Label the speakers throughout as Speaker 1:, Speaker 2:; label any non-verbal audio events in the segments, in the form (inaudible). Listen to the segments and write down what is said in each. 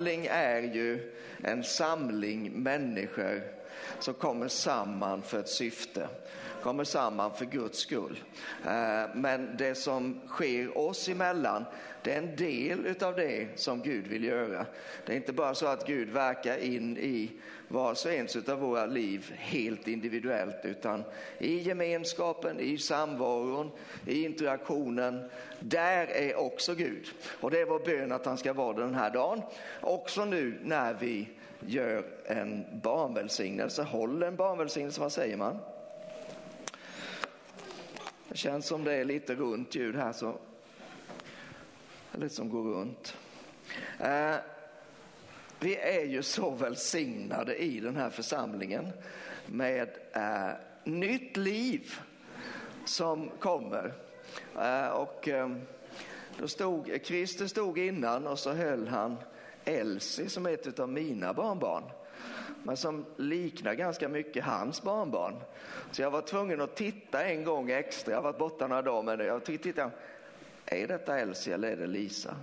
Speaker 1: Församling är ju en samling människor som kommer samman för ett syfte, kommer samman för Guds skull. Eh, men det som sker oss emellan, det är en del av det som Gud vill göra. Det är inte bara så att Gud verkar in i vars och ens av våra liv helt individuellt, utan i gemenskapen, i samvaron, i interaktionen, där är också Gud. Och det är vår bön att han ska vara den här dagen. Också nu när vi gör en barnvälsignelse, håller en barnvälsignelse, vad säger man? Det känns som det är lite runt ljud här, så lite som går runt. Eh, vi är ju så välsignade i den här församlingen med eh, nytt liv som kommer. Eh, och eh, då stod, Christer stod innan och så höll han Elsie som är ett av mina barnbarn men som liknar ganska mycket hans barnbarn. Så jag var tvungen att titta en gång extra, jag har varit borta några dagar, men jag tittade, är detta Elsie eller är det Lisa?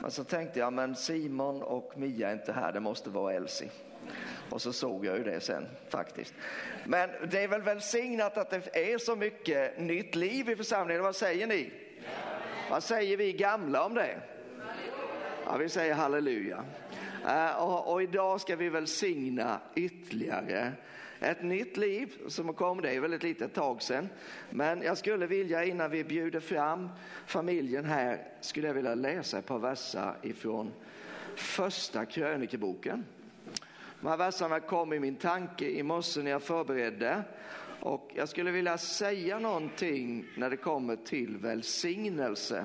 Speaker 1: Men så tänkte jag, men Simon och Mia är inte här, det måste vara Elsie. Och så såg jag ju det sen faktiskt. Men det är väl välsignat att det är så mycket nytt liv i församlingen, vad säger ni? Vad säger vi gamla om det? Ja, vi säger halleluja. Eh, och, och, idag ska vi välsigna ytterligare ett nytt liv som kom, det är väl ett litet tag sedan. Men jag skulle vilja innan vi bjuder fram familjen här, skulle jag vilja läsa ett par verser ifrån första krönikeboken. De här verserna kom i min tanke i morse när jag förberedde och jag skulle vilja säga någonting när det kommer till välsignelse.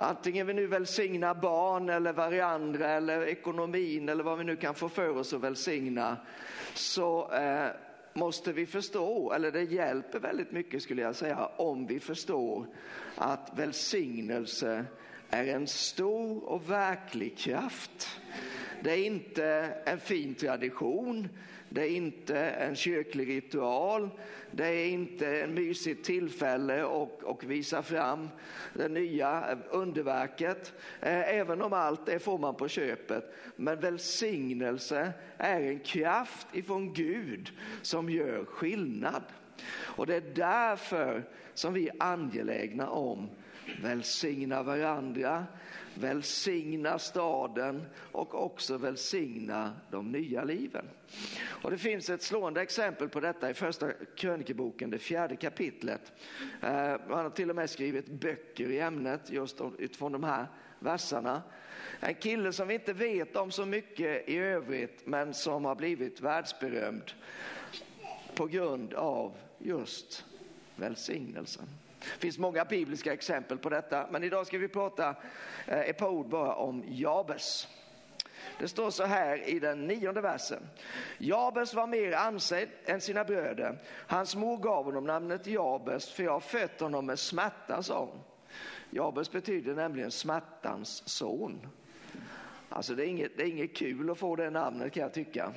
Speaker 1: Antingen vi nu välsignar barn eller varandra eller ekonomin eller vad vi nu kan få för oss att välsigna så eh, måste vi förstå, eller det hjälper väldigt mycket skulle jag säga, om vi förstår att välsignelse är en stor och verklig kraft. Det är inte en fin tradition, det är inte en kyrklig ritual, det är inte ett mysigt tillfälle och, och visa fram det nya underverket. Eh, även om allt det får man på köpet. Men välsignelse är en kraft ifrån Gud som gör skillnad. Och det är därför som vi är angelägna om välsigna varandra, välsigna staden och också välsigna de nya liven. Och det finns ett slående exempel på detta i första krönikeboken, det fjärde kapitlet. Eh, Man har till och med skrivit böcker i ämnet just utifrån de här verserna. En kille som vi inte vet om så mycket i övrigt men som har blivit världsberömd på grund av just välsignelsen. Det finns många bibliska exempel på detta, men idag ska vi prata eh, ett par ord bara om Jabes. Det står så här i den nionde versen. Jabes var mer ansedd än sina bröder. Hans mor gav honom namnet Jabes för jag har fött honom med smärta, sa hon. Jabes betyder nämligen smärtans son. Alltså det är, inget, det är inget kul att få det namnet kan jag tycka.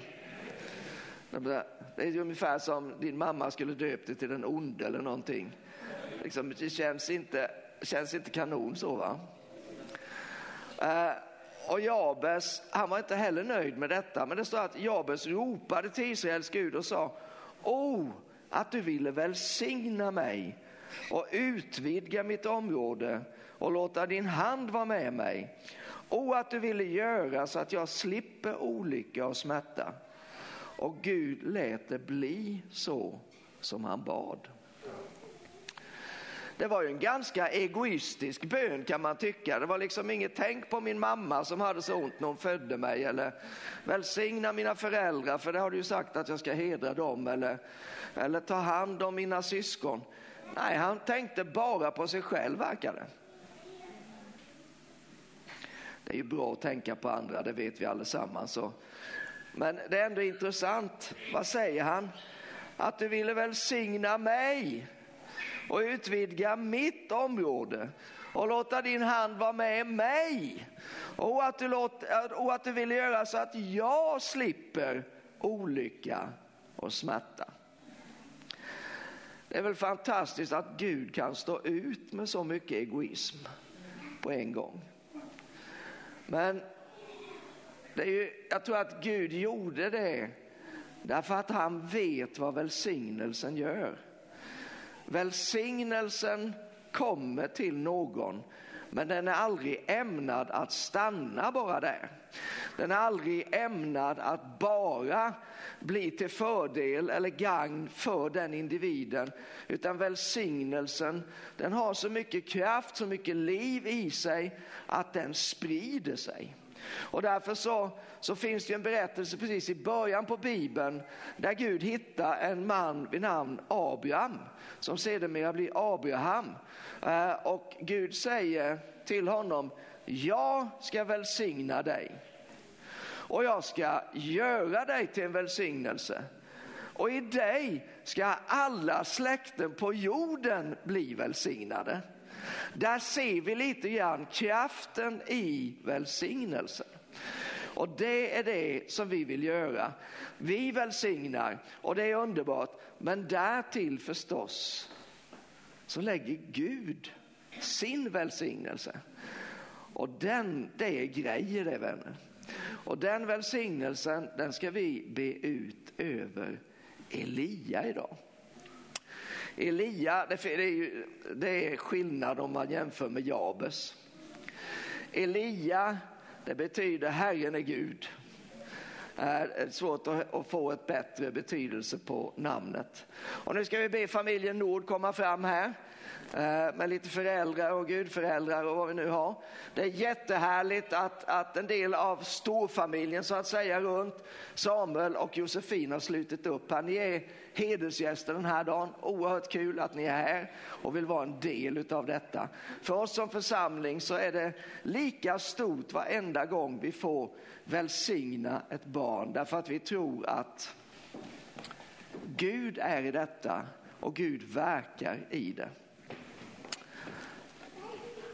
Speaker 1: Det är ungefär som din mamma skulle döpt dig till den onde eller någonting. Liksom, det känns inte, känns inte kanon så va. Eh, och Jabes, han var inte heller nöjd med detta, men det står att Jabes ropade till Israels Gud och sa, O, att du ville välsigna mig och utvidga mitt område och låta din hand vara med mig. O, att du ville göra så att jag slipper olycka och smärta. Och Gud lät det bli så som han bad. Det var ju en ganska egoistisk bön kan man tycka. Det var liksom inget tänk på min mamma som hade så ont när hon födde mig eller välsigna mina föräldrar för det har du ju sagt att jag ska hedra dem eller, eller ta hand om mina syskon. Nej, han tänkte bara på sig själv verkar det. Det är ju bra att tänka på andra, det vet vi allesammans. Så. Men det är ändå intressant. Vad säger han? Att du ville välsigna mig och utvidga mitt område och låta din hand vara med mig. Och att, du låt, och att du vill göra så att jag slipper olycka och smärta. Det är väl fantastiskt att Gud kan stå ut med så mycket egoism på en gång. Men det är ju, jag tror att Gud gjorde det därför att han vet vad välsignelsen gör. Välsignelsen kommer till någon men den är aldrig ämnad att stanna bara där. Den är aldrig ämnad att bara bli till fördel eller gagn för den individen. Utan välsignelsen den har så mycket kraft, så mycket liv i sig att den sprider sig. Och därför så, så finns det en berättelse precis i början på Bibeln där Gud hittar en man vid namn Abraham som sedermera blir Abraham. Eh, och Gud säger till honom, jag ska välsigna dig och jag ska göra dig till en välsignelse. Och i dig ska alla släkten på jorden bli välsignade. Där ser vi lite grann kraften i välsignelsen. Och det är det som vi vill göra. Vi välsignar och det är underbart. Men därtill förstås så lägger Gud sin välsignelse. Och den, det är grejer det vänner. Och den välsignelsen den ska vi be ut över Elia idag. Elia, det är, ju, det är skillnad om man jämför med Jabes. Elia, det betyder Herren är Gud. Det är svårt att få ett bättre betydelse på namnet. Och nu ska vi be familjen Nord komma fram här. Eh, med lite föräldrar och gudföräldrar och vad vi nu har. Det är jättehärligt att, att en del av storfamiljen så att säga runt Samuel och Josefin har slutit upp här. Ni är hedersgäster den här dagen. Oerhört kul att ni är här och vill vara en del av detta. För oss som församling så är det lika stort varenda gång vi får välsigna ett barn därför att vi tror att Gud är i detta och Gud verkar i det.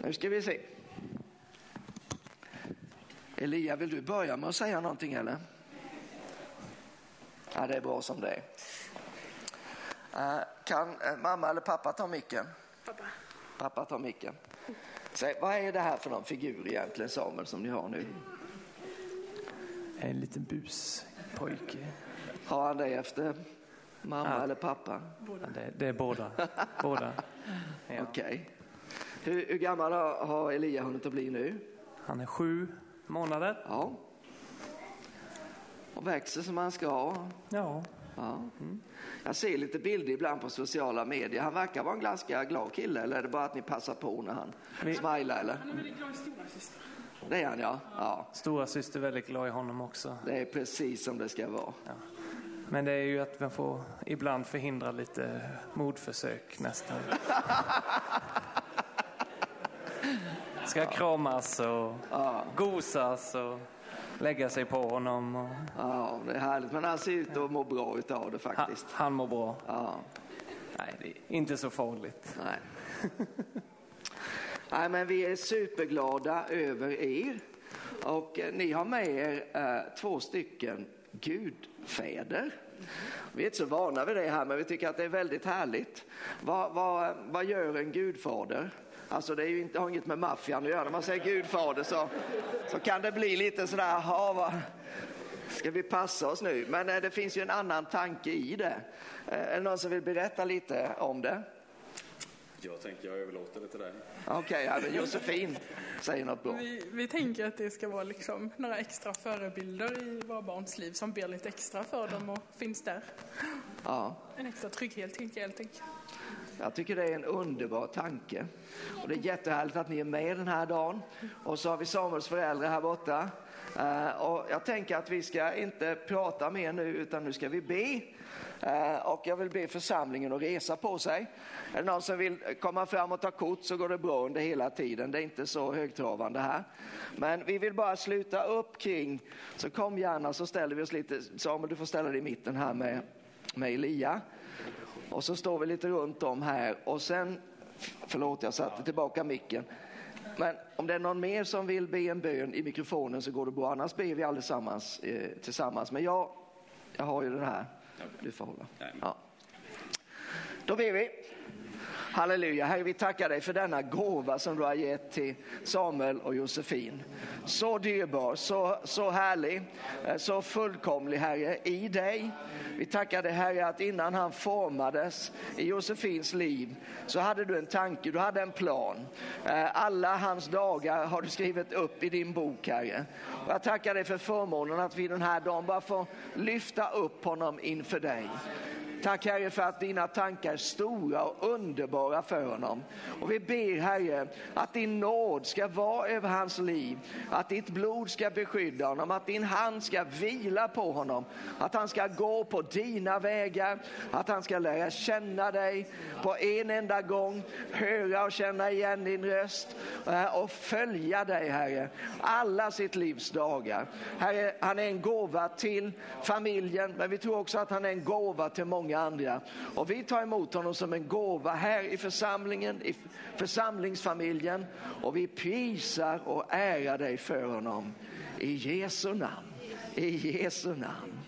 Speaker 1: Nu ska vi se. Elia, vill du börja med att säga någonting eller? Ja, det är bra som det är. Eh, kan eh, mamma eller pappa ta micken?
Speaker 2: Pappa.
Speaker 1: Pappa tar micken. Säg, vad är det här för någon figur egentligen Samuel som ni har nu?
Speaker 3: En liten buspojke.
Speaker 1: Har han det efter mamma
Speaker 3: Ja.
Speaker 1: eller pappa?
Speaker 3: Ja, det, det är båda. båda. (laughs) Ja.
Speaker 1: Okej. Hur, hur gammal har, har Elia hunnit att bli nu?
Speaker 3: Han är sju månader.
Speaker 1: Ja. Och växer som han ska.
Speaker 3: Ja,
Speaker 1: Ja. Jag ser lite bilder ibland på sociala medier. Han verkar vara en ganska glad kille eller är det bara att ni passar på när han
Speaker 3: Vi-
Speaker 1: smilar eller?
Speaker 2: Han är väldigt glad i stora syster.
Speaker 1: Det är han ja. ja.
Speaker 3: stora syster är väldigt glad i honom också.
Speaker 1: Det är precis som det ska vara.
Speaker 3: Men det är ju att man får ibland förhindra lite mordförsök nästan. (laughs) Ska kramas och gosas och lägga sig på honom. Och
Speaker 1: Ja, det är härligt. Men han ser ut att må bra utav det
Speaker 3: han,
Speaker 1: faktiskt.
Speaker 3: han mår bra.
Speaker 1: Ja,
Speaker 3: Nej, det är inte så farligt.
Speaker 1: nej. nej, men vi är superglada över er. Och eh, ni har med er eh, två stycken gudfäder. Vi är inte så vana vid det här, men vi tycker att det är väldigt härligt. Vad, vad, vad gör en gudfader? Alltså det är ju inte, har inget med maffian att göra. När man säger gudfader så, så kan det bli lite sådär, "Jaha, vad, ska vi passa oss nu? Men eh, det finns ju en annan tanke i det. Eh, Är det någon som vill berätta lite om det?
Speaker 4: Jag tänker jag överlåter det till dig.
Speaker 1: Okej, ja, men Josefin säger något bra.
Speaker 2: Vi, vi tänker att det ska vara liksom några extra förebilder i våra barns liv som ber lite extra för dem och finns där.
Speaker 1: Ja.
Speaker 2: En extra trygghet helt enkelt.
Speaker 1: Jag tycker det är en underbar tanke. Och det är jättehärligt att ni är med den här dagen. Och så har vi Samuels föräldrar här borta. Eh, och jag tänker att vi ska inte prata mer nu utan nu ska vi be. Eh, och jag vill be församlingen att resa på sig. Är det någon som vill komma fram och ta kort så går det bra under hela tiden. Det är inte så högtravande här. Men vi vill bara sluta upp kring, så kom gärna så ställer vi oss lite. Samuel du får ställa dig i mitten här med, med Elia. Och så står vi lite runt om här och sen, förlåt jag satte tillbaka micken. Men om det är någon mer som vill be en bön i mikrofonen så går det bra, annars ber vi allesammans eh, tillsammans. Men jag, jag har ju den här, du får hålla. Ja. Då ber vi. Halleluja. Herre, vi tackar dig för denna gåva som du har gett till Samuel och Josefin. Så dyrbar, så, så härlig, eh, så fullkomlig Herre i dig. Vi tackar dig Herre att innan han formades i Josefins liv så hade du en tanke, du hade en plan. Eh, alla hans dagar har du skrivit upp i din bok Herre. Och jag tackar dig för förmånen att vi den här dagen bara får lyfta upp honom inför dig. Tack Herre för att dina tankar är stora och underbara för honom. Och vi ber Herre att din nåd ska vara över hans liv, att ditt blod ska beskydda honom, att din hand ska vila på honom, att han ska gå på dina vägar, att han ska lära känna dig på en enda gång, höra och känna igen din röst eh, och följa dig Herre alla sitt livs dagar. Herre, han är en gåva till familjen, men vi tror också att han är en gåva till många många andra. Och vi tar emot honom som en gåva här i församlingen, i församlingsfamiljen. Och vi prisar och ärar dig för honom. I Jesu namn. I Jesu namn.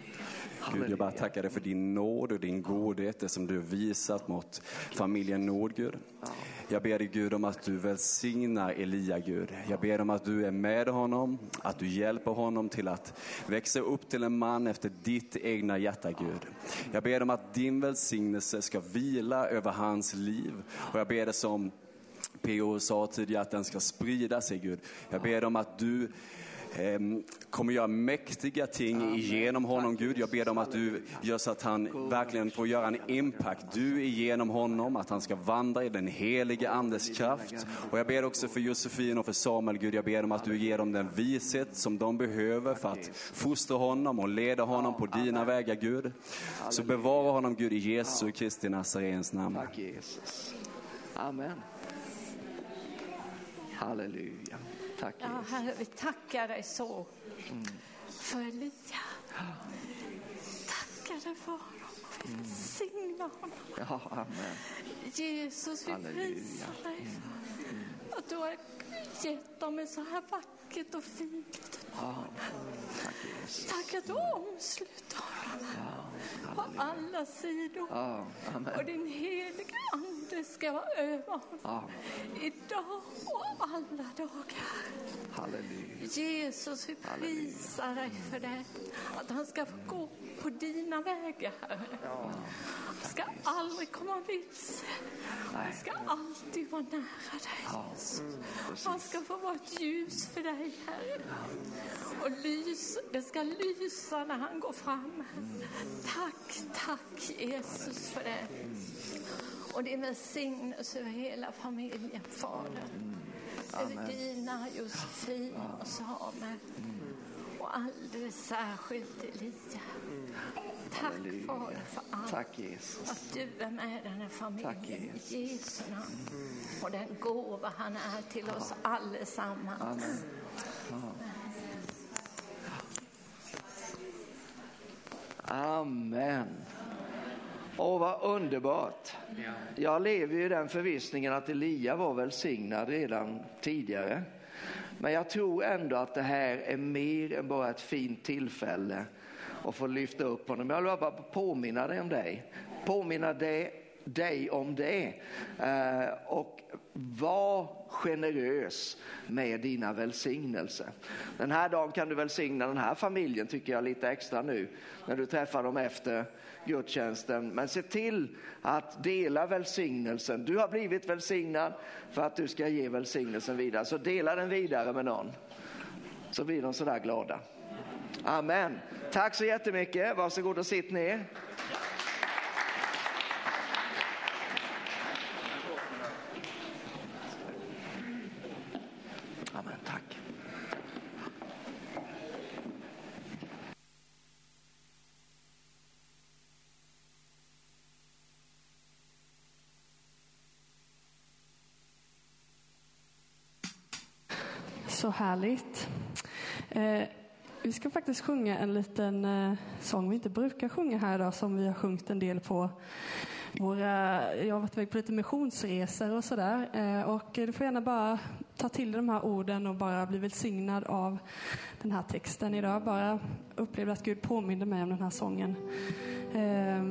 Speaker 5: Gud, jag bara tackar dig för din nåd och din godhet, det som du visat mot familjen Nord, Gud. Jag ber dig Gud om att du välsignar Elia, Gud. Jag ber om att du är med honom, att du hjälper honom till att växa upp till en man efter ditt egna hjärta, Gud. Jag ber om att din välsignelse ska vila över hans liv. Och jag ber det som P.O. sa tidigare, att den ska sprida sig, Gud. Jag ber om att du kommer göra mäktiga ting genom honom, Gud. Jag ber om att du gör så att han verkligen får göra en impact. Du genom honom, att han ska vandra i den helige Andes kraft. Och jag ber också för Josefin och för Samuel, Gud. Jag ber om att du ger dem den vishet som de behöver för att fostra honom och leda honom på dina vägar, Gud. Så bevara honom, Gud, i Jesu Kristi Nazarens namn.
Speaker 1: Tack Jesus. Amen. Halleluja. Tack
Speaker 6: Ja, Herre, vi tackar dig så för Elia. Tackar dig för honom. Vi välsignar honom.
Speaker 1: Ja, amen.
Speaker 6: Jesus, vi
Speaker 1: Halleluja.
Speaker 6: prisar dig för att du har gett dem ett så här vackert och fint barn.
Speaker 1: Tack.
Speaker 6: Tack att du omsluter honom på alla sidor.
Speaker 1: Ja,
Speaker 6: Och din heliga Ande ska vara över honom
Speaker 1: Ja,
Speaker 6: idag och alla dagar.
Speaker 1: halleluja.
Speaker 6: Jesus, vi prisar dig för det. Att han ska få gå på dina vägar, Herre. Han ska aldrig komma vilse. Han ska alltid vara nära dig, Jesus. Han ska få vara ett ljus för dig, Herre. Och lys, det ska lysa när han går fram. Tack, tack Jesus för det. Och din välsignelse över hela familjen, Fader. Över dina, Josefin och Samuel. Och alldeles särskilt Elia. Tack Fader för allt.
Speaker 1: Tack Jesus.
Speaker 6: Att du är med den här familjen
Speaker 1: Tack,
Speaker 6: i
Speaker 1: Jesus.
Speaker 6: Jesu namn. Och den gåva han är till oss allesammans.
Speaker 1: Amen. Amen. Åh, vad underbart. Jag lever ju i den förvissningen att Elia var välsignad redan tidigare. Men jag tror ändå att det här är mer än bara ett fint tillfälle att få lyfta upp honom. Jag vill bara påminna dig om dig. Påminna dig, dig om det. Eh, och var generös med dina välsignelser. Den här dagen kan du välsigna den här familjen tycker jag lite extra nu när du träffar dem efter gudstjänsten. Men se till att dela välsignelsen. Du har blivit välsignad för att du ska ge välsignelsen vidare. Så dela den vidare med någon. Så blir de sådär glada. Amen. Tack så jättemycket. Varsågod och sitt ner.
Speaker 7: härligt. Eh, vi ska faktiskt sjunga en liten eh, sång vi inte brukar sjunga här idag som vi har sjungit en del på våra, jag har varit iväg på lite missionsresor och sådär. Eh, och du får gärna bara ta till dig de här orden och bara bli välsignad av den här texten idag. Bara upplevde att Gud påminde mig om den här sången. Eh,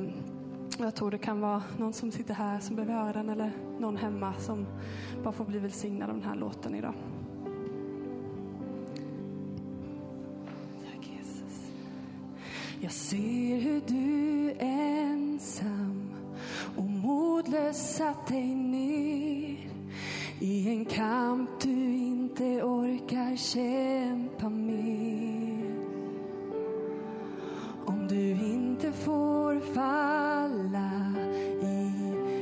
Speaker 7: jag tror det kan vara någon som sitter här som behöver höra den eller någon hemma som bara får bli välsignad av den här låten idag. Jag ser hur du ensam och modlös satt dig ner i en kamp du inte orkar kämpa med. Om du inte får falla i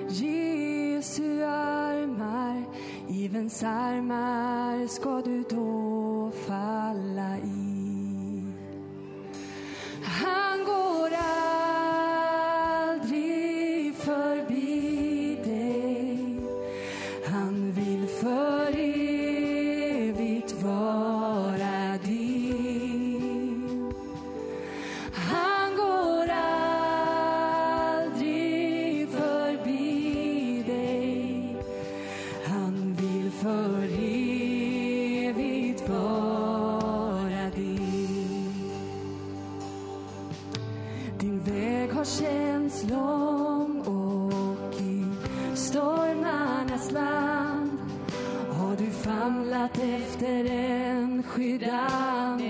Speaker 7: Jesu armar, givens armar ska du då falla i. 看过 Din väg har känts lång och i stormarnas land. Har du famlat efter en skyddande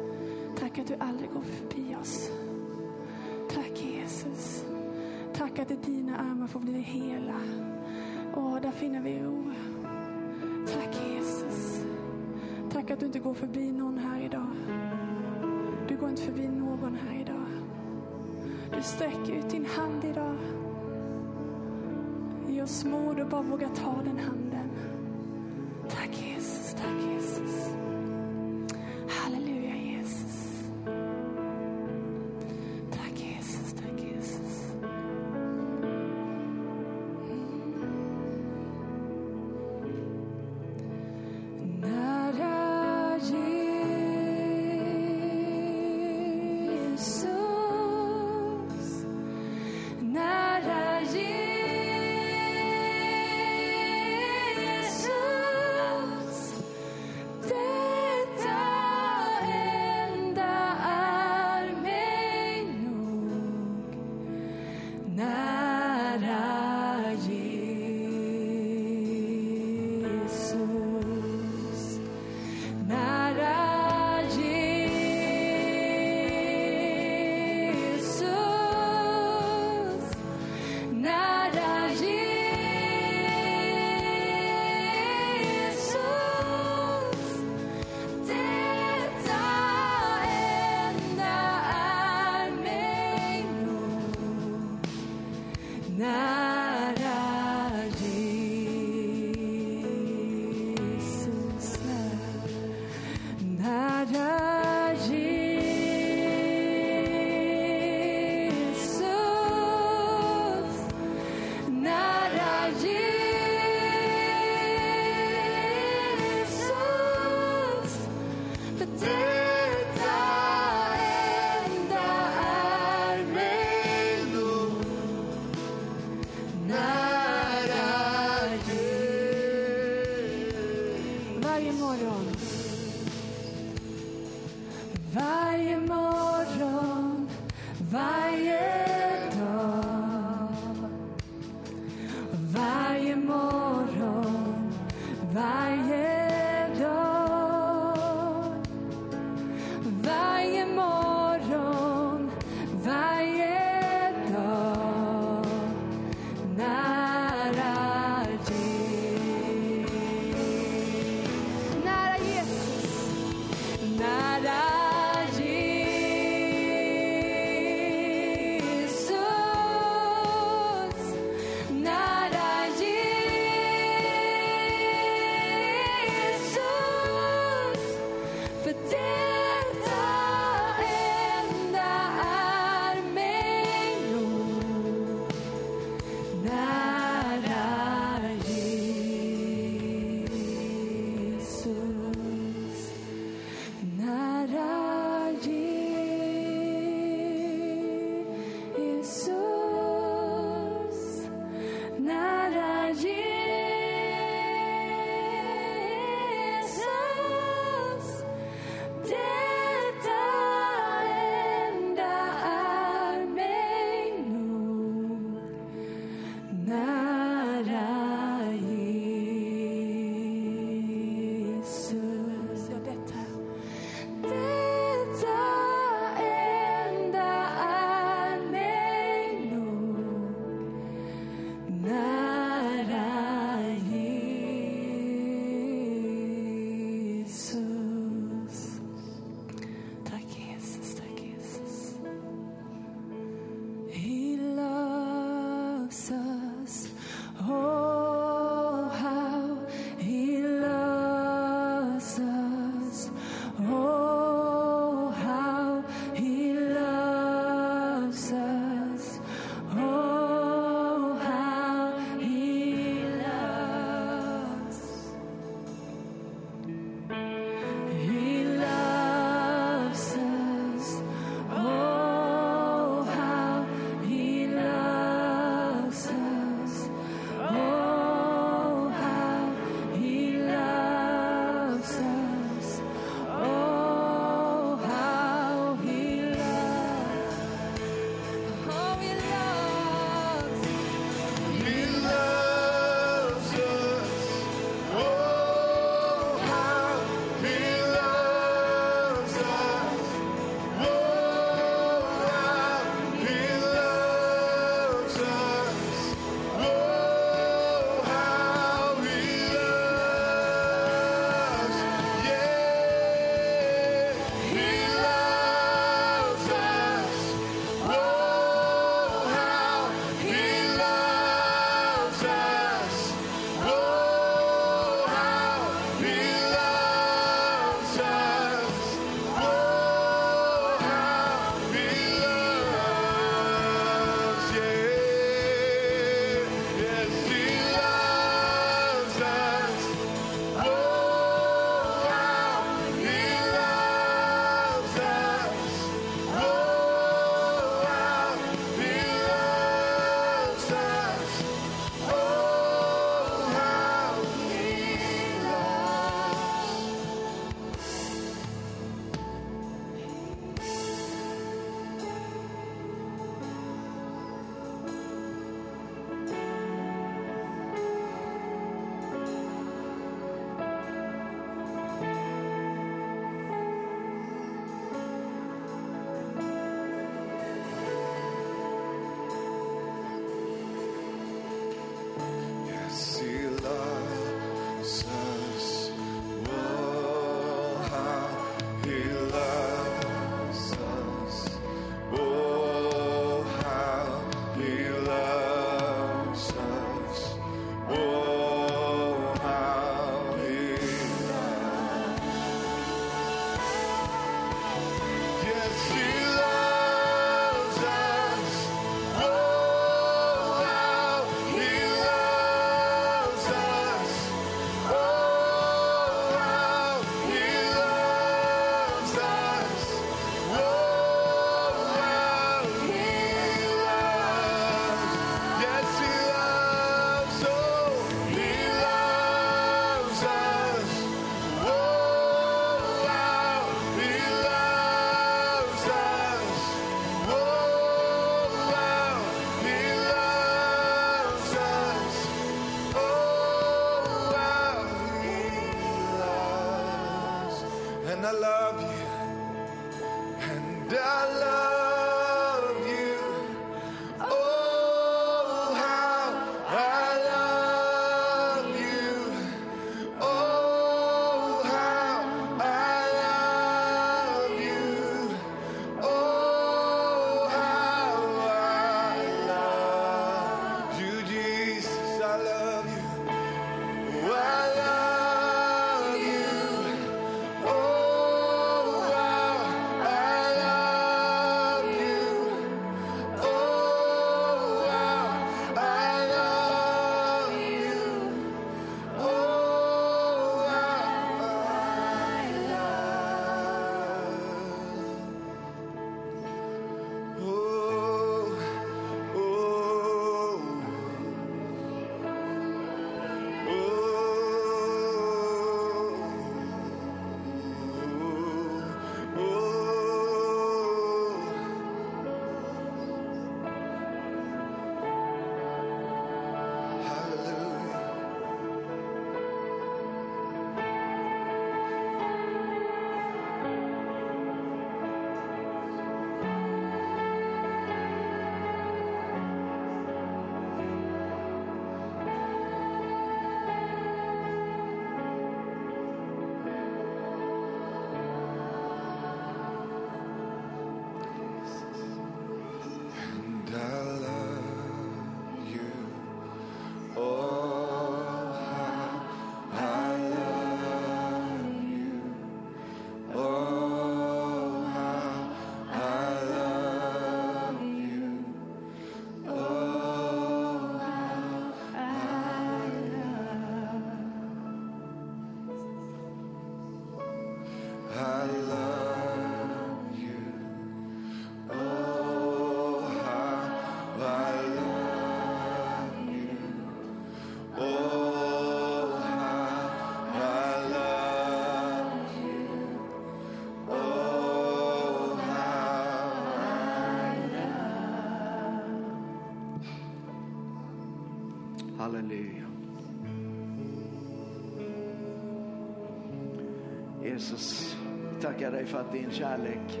Speaker 7: för att din
Speaker 1: kärlek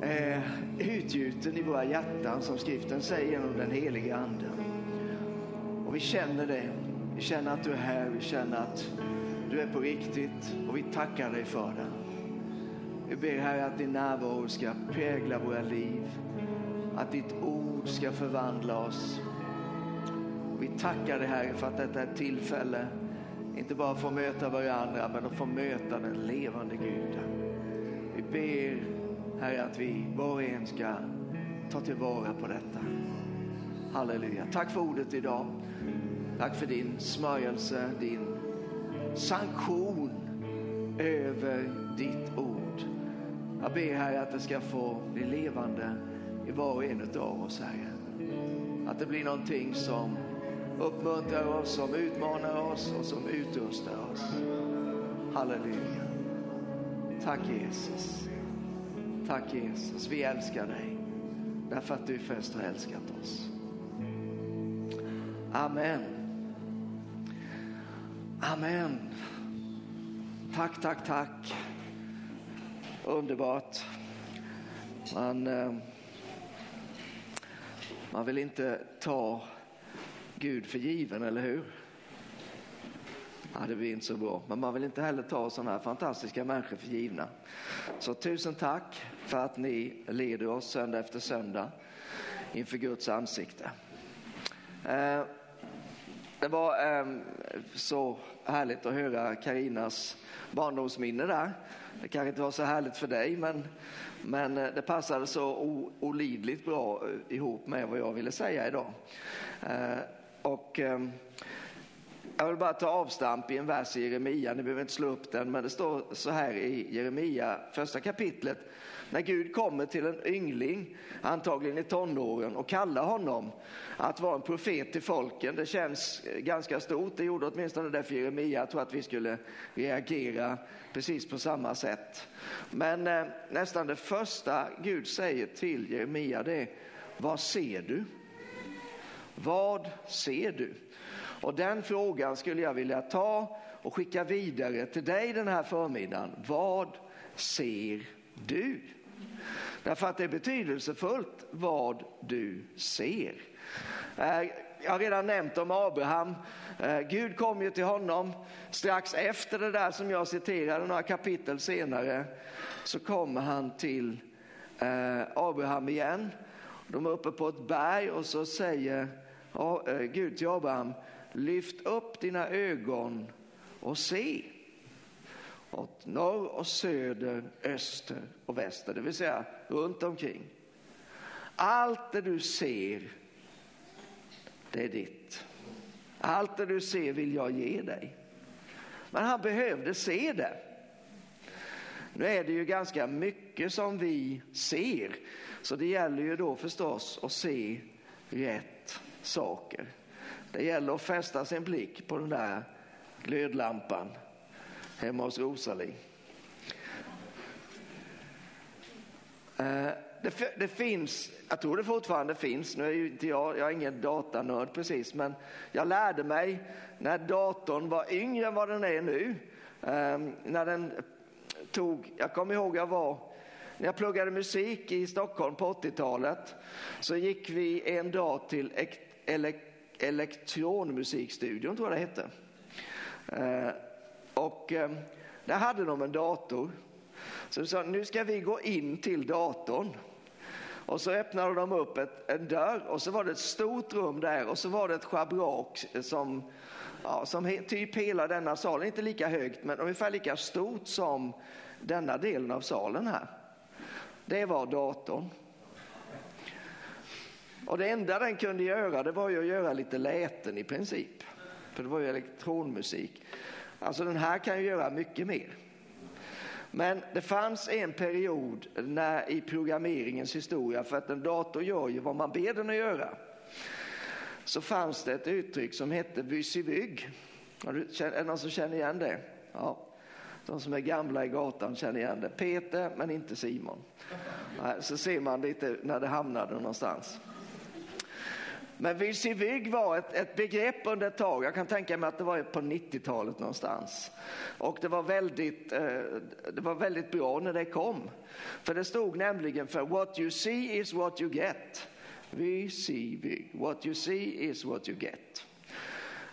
Speaker 1: är utgjuten i våra hjärtan som skriften säger genom den heliga anden. Och vi känner det. Vi känner att du är här. Vi känner att du är på riktigt och vi tackar dig för det. Vi ber här att din närvaro ska prägla våra liv. Att ditt ord ska förvandla oss. Vi tackar dig Herre för att detta är ett tillfälle, inte bara för att möta varandra, men att få möta den levande Guden. Vi ber Herre att vi var och en ska ta tillvara på detta. Halleluja. Tack för ordet idag. Tack för din smörjelse, din sanktion över ditt ord. Jag ber Herre att det ska få bli levande i var och en av oss Herre. Att det blir någonting som uppmuntrar oss, som utmanar oss och som utrustar oss. Halleluja. Tack Jesus. Tack Jesus. Vi älskar dig därför att du först har älskat oss. Amen. Amen. Tack, tack, tack. Underbart. Man, eh, man vill inte ta Gud för given, eller hur? Ja, det blir inte så bra. Men man vill inte heller ta sådana här fantastiska människor för givna. Så tusen tack för att ni leder oss söndag efter söndag inför Guds ansikte. Eh, det var eh, så härligt att höra Karinas barndomsminne där. Det kanske inte var så härligt för dig, men, men eh, det passade så olidligt bra eh, ihop med vad jag ville säga idag. Eh, och ehm, jag vill bara ta avstamp i en vers i Jeremia, ni behöver inte slå upp den, men det står så här i Jeremia, första kapitlet. När Gud kommer till en yngling, antagligen i tonåren, och kallar honom att vara en profet till folken. Det känns ganska stort, det gjorde åtminstone det för Jeremia. Jag tror att vi skulle reagera precis på samma sätt. Men eh, nästan det första Gud säger till Jeremia det är, vad ser du? Vad ser du? Och den frågan skulle jag vilja ta och skicka vidare till dig den här förmiddagen. Vad ser du? Därför att det är betydelsefullt vad du ser. Eh, jag har redan nämnt om Abraham. Eh, Gud kom ju till honom strax efter det där som jag citerade, några kapitel senare. Så kommer han till eh, Abraham igen. De är uppe på ett berg och så säger Eh, Gud till Abraham, lyft upp dina ögon och se åt norr och söder, öster och väster, det vill säga runt omkring. Allt det du ser, det är ditt. Allt det du ser vill jag ge dig. Men han behövde se det. Nu är det ju ganska mycket som vi ser, så det gäller ju då förstås att se rätt saker. Det gäller att fästa sin blick på den där glödlampan hemma hos Rosalie. Eh, det, det, finns, jag tror det fortfarande finns, nu är ju inte jag, jag är ingen datanörd precis, men jag lärde mig när datorn var yngre än vad den är nu. Ehm, när den tog, jag kommer ihåg jag var, när jag pluggade musik i Stockholm på 80-talet så gick vi en dag till elektronmusikstudion, tror jag det hette. Eh, och eh, där hade de en dator. Så de sa, nu ska vi gå in till datorn. Och så öppnade de upp ett, en dörr och så var det ett stort rum där och så var det ett schabrak som, ja, som typ hela denna salen, inte lika högt men ungefär lika stort som denna delen av salen här. Det var datorn. Och det enda den kunde göra det var ju att göra lite läten i princip. För det var ju elektronmusik. Alltså den här kan ju göra mycket mer. Men det fanns en period när, i programmeringens historia, för att en dator gör ju vad man ber den att göra, så fanns det ett uttryck som hette vyssivygg. Är det någon som känner igen det? Ja. De som är gamla i gatan känner igen det. Peter, men inte Simon. Så ser man lite när det hamnade någonstans. Men Vilsivig var ett, ett begrepp under ett tag. Jag kan tänka mig att det var på 90-talet någonstans. Och det var, väldigt, eh, det var väldigt bra när det kom. För det stod nämligen för what you see is what you get. Visivig, what you see is what you get.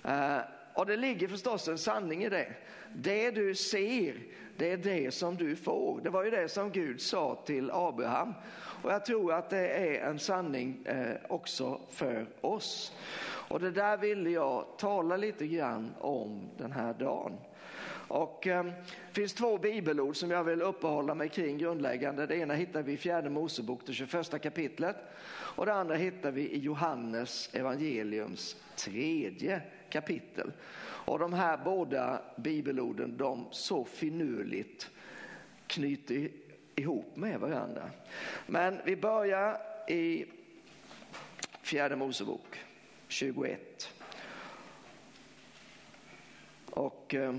Speaker 1: Eh, och det ligger förstås en sanning i det. Det du ser, det är det som du får. Det var ju det som Gud sa till Abraham. Och jag tror att det är en sanning eh, också för oss. Och det där ville jag tala lite grann om den här dagen. Och eh, det finns två bibelord som jag vill uppehålla mig kring grundläggande. Det ena hittar vi i fjärde Mosebok, det 21 kapitlet. Och det andra hittar vi i Johannes evangeliums tredje kapitel. Och de här båda bibelorden, de så finurligt knyter ihop med varandra. Men vi börjar i fjärde Mosebok 21. Och eh,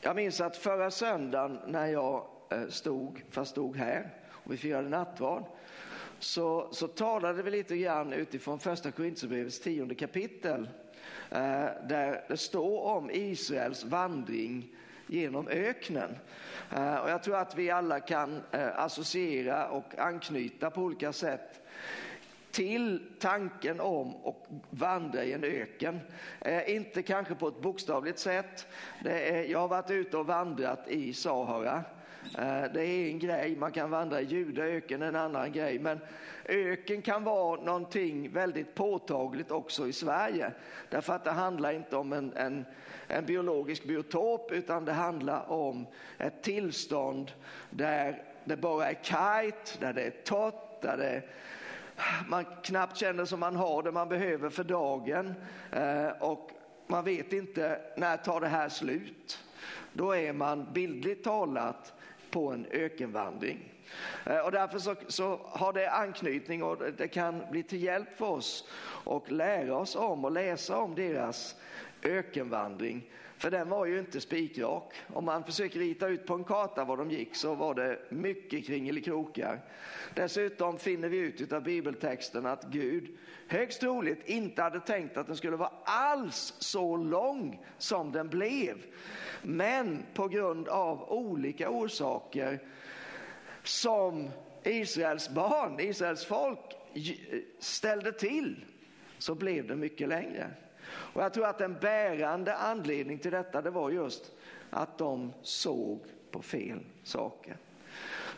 Speaker 1: jag minns att förra söndagen när jag eh, stod, fast stod här och vi firade nattvard så, så talade vi lite grann utifrån första Korintierbrevets tionde kapitel eh, där det står om Israels vandring genom öknen. Eh, och jag tror att vi alla kan eh, associera och anknyta på olika sätt till tanken om att vandra i en öken. Eh, inte kanske på ett bokstavligt sätt. Är, jag har varit ute och vandrat i Sahara. Eh, det är en grej, man kan vandra i Judaöken en annan grej. Men öken kan vara någonting väldigt påtagligt också i Sverige. Därför att det handlar inte om en, en en biologisk biotop utan det handlar om ett tillstånd där det bara är kajt, där det är torrt, där det man knappt känner som man har det man behöver för dagen eh, och man vet inte när tar det här slut. Då är man bildligt talat på en ökenvandring. Eh, och därför så, så, har det anknytning och det kan bli till hjälp för oss och lära oss om och läsa om deras ökenvandring. För den var ju inte spikrak. Om man försöker rita ut på en karta var de gick så var det mycket kringelikrokar. Dessutom finner vi ut av bibeltexten att Gud högst troligt inte hade tänkt att den skulle vara alls så lång som den blev. Men på grund av olika orsaker som Israels barn, Israels folk ställde till så blev det mycket längre. Och jag tror att en bärande anledning till detta det var just att de såg på fel saker.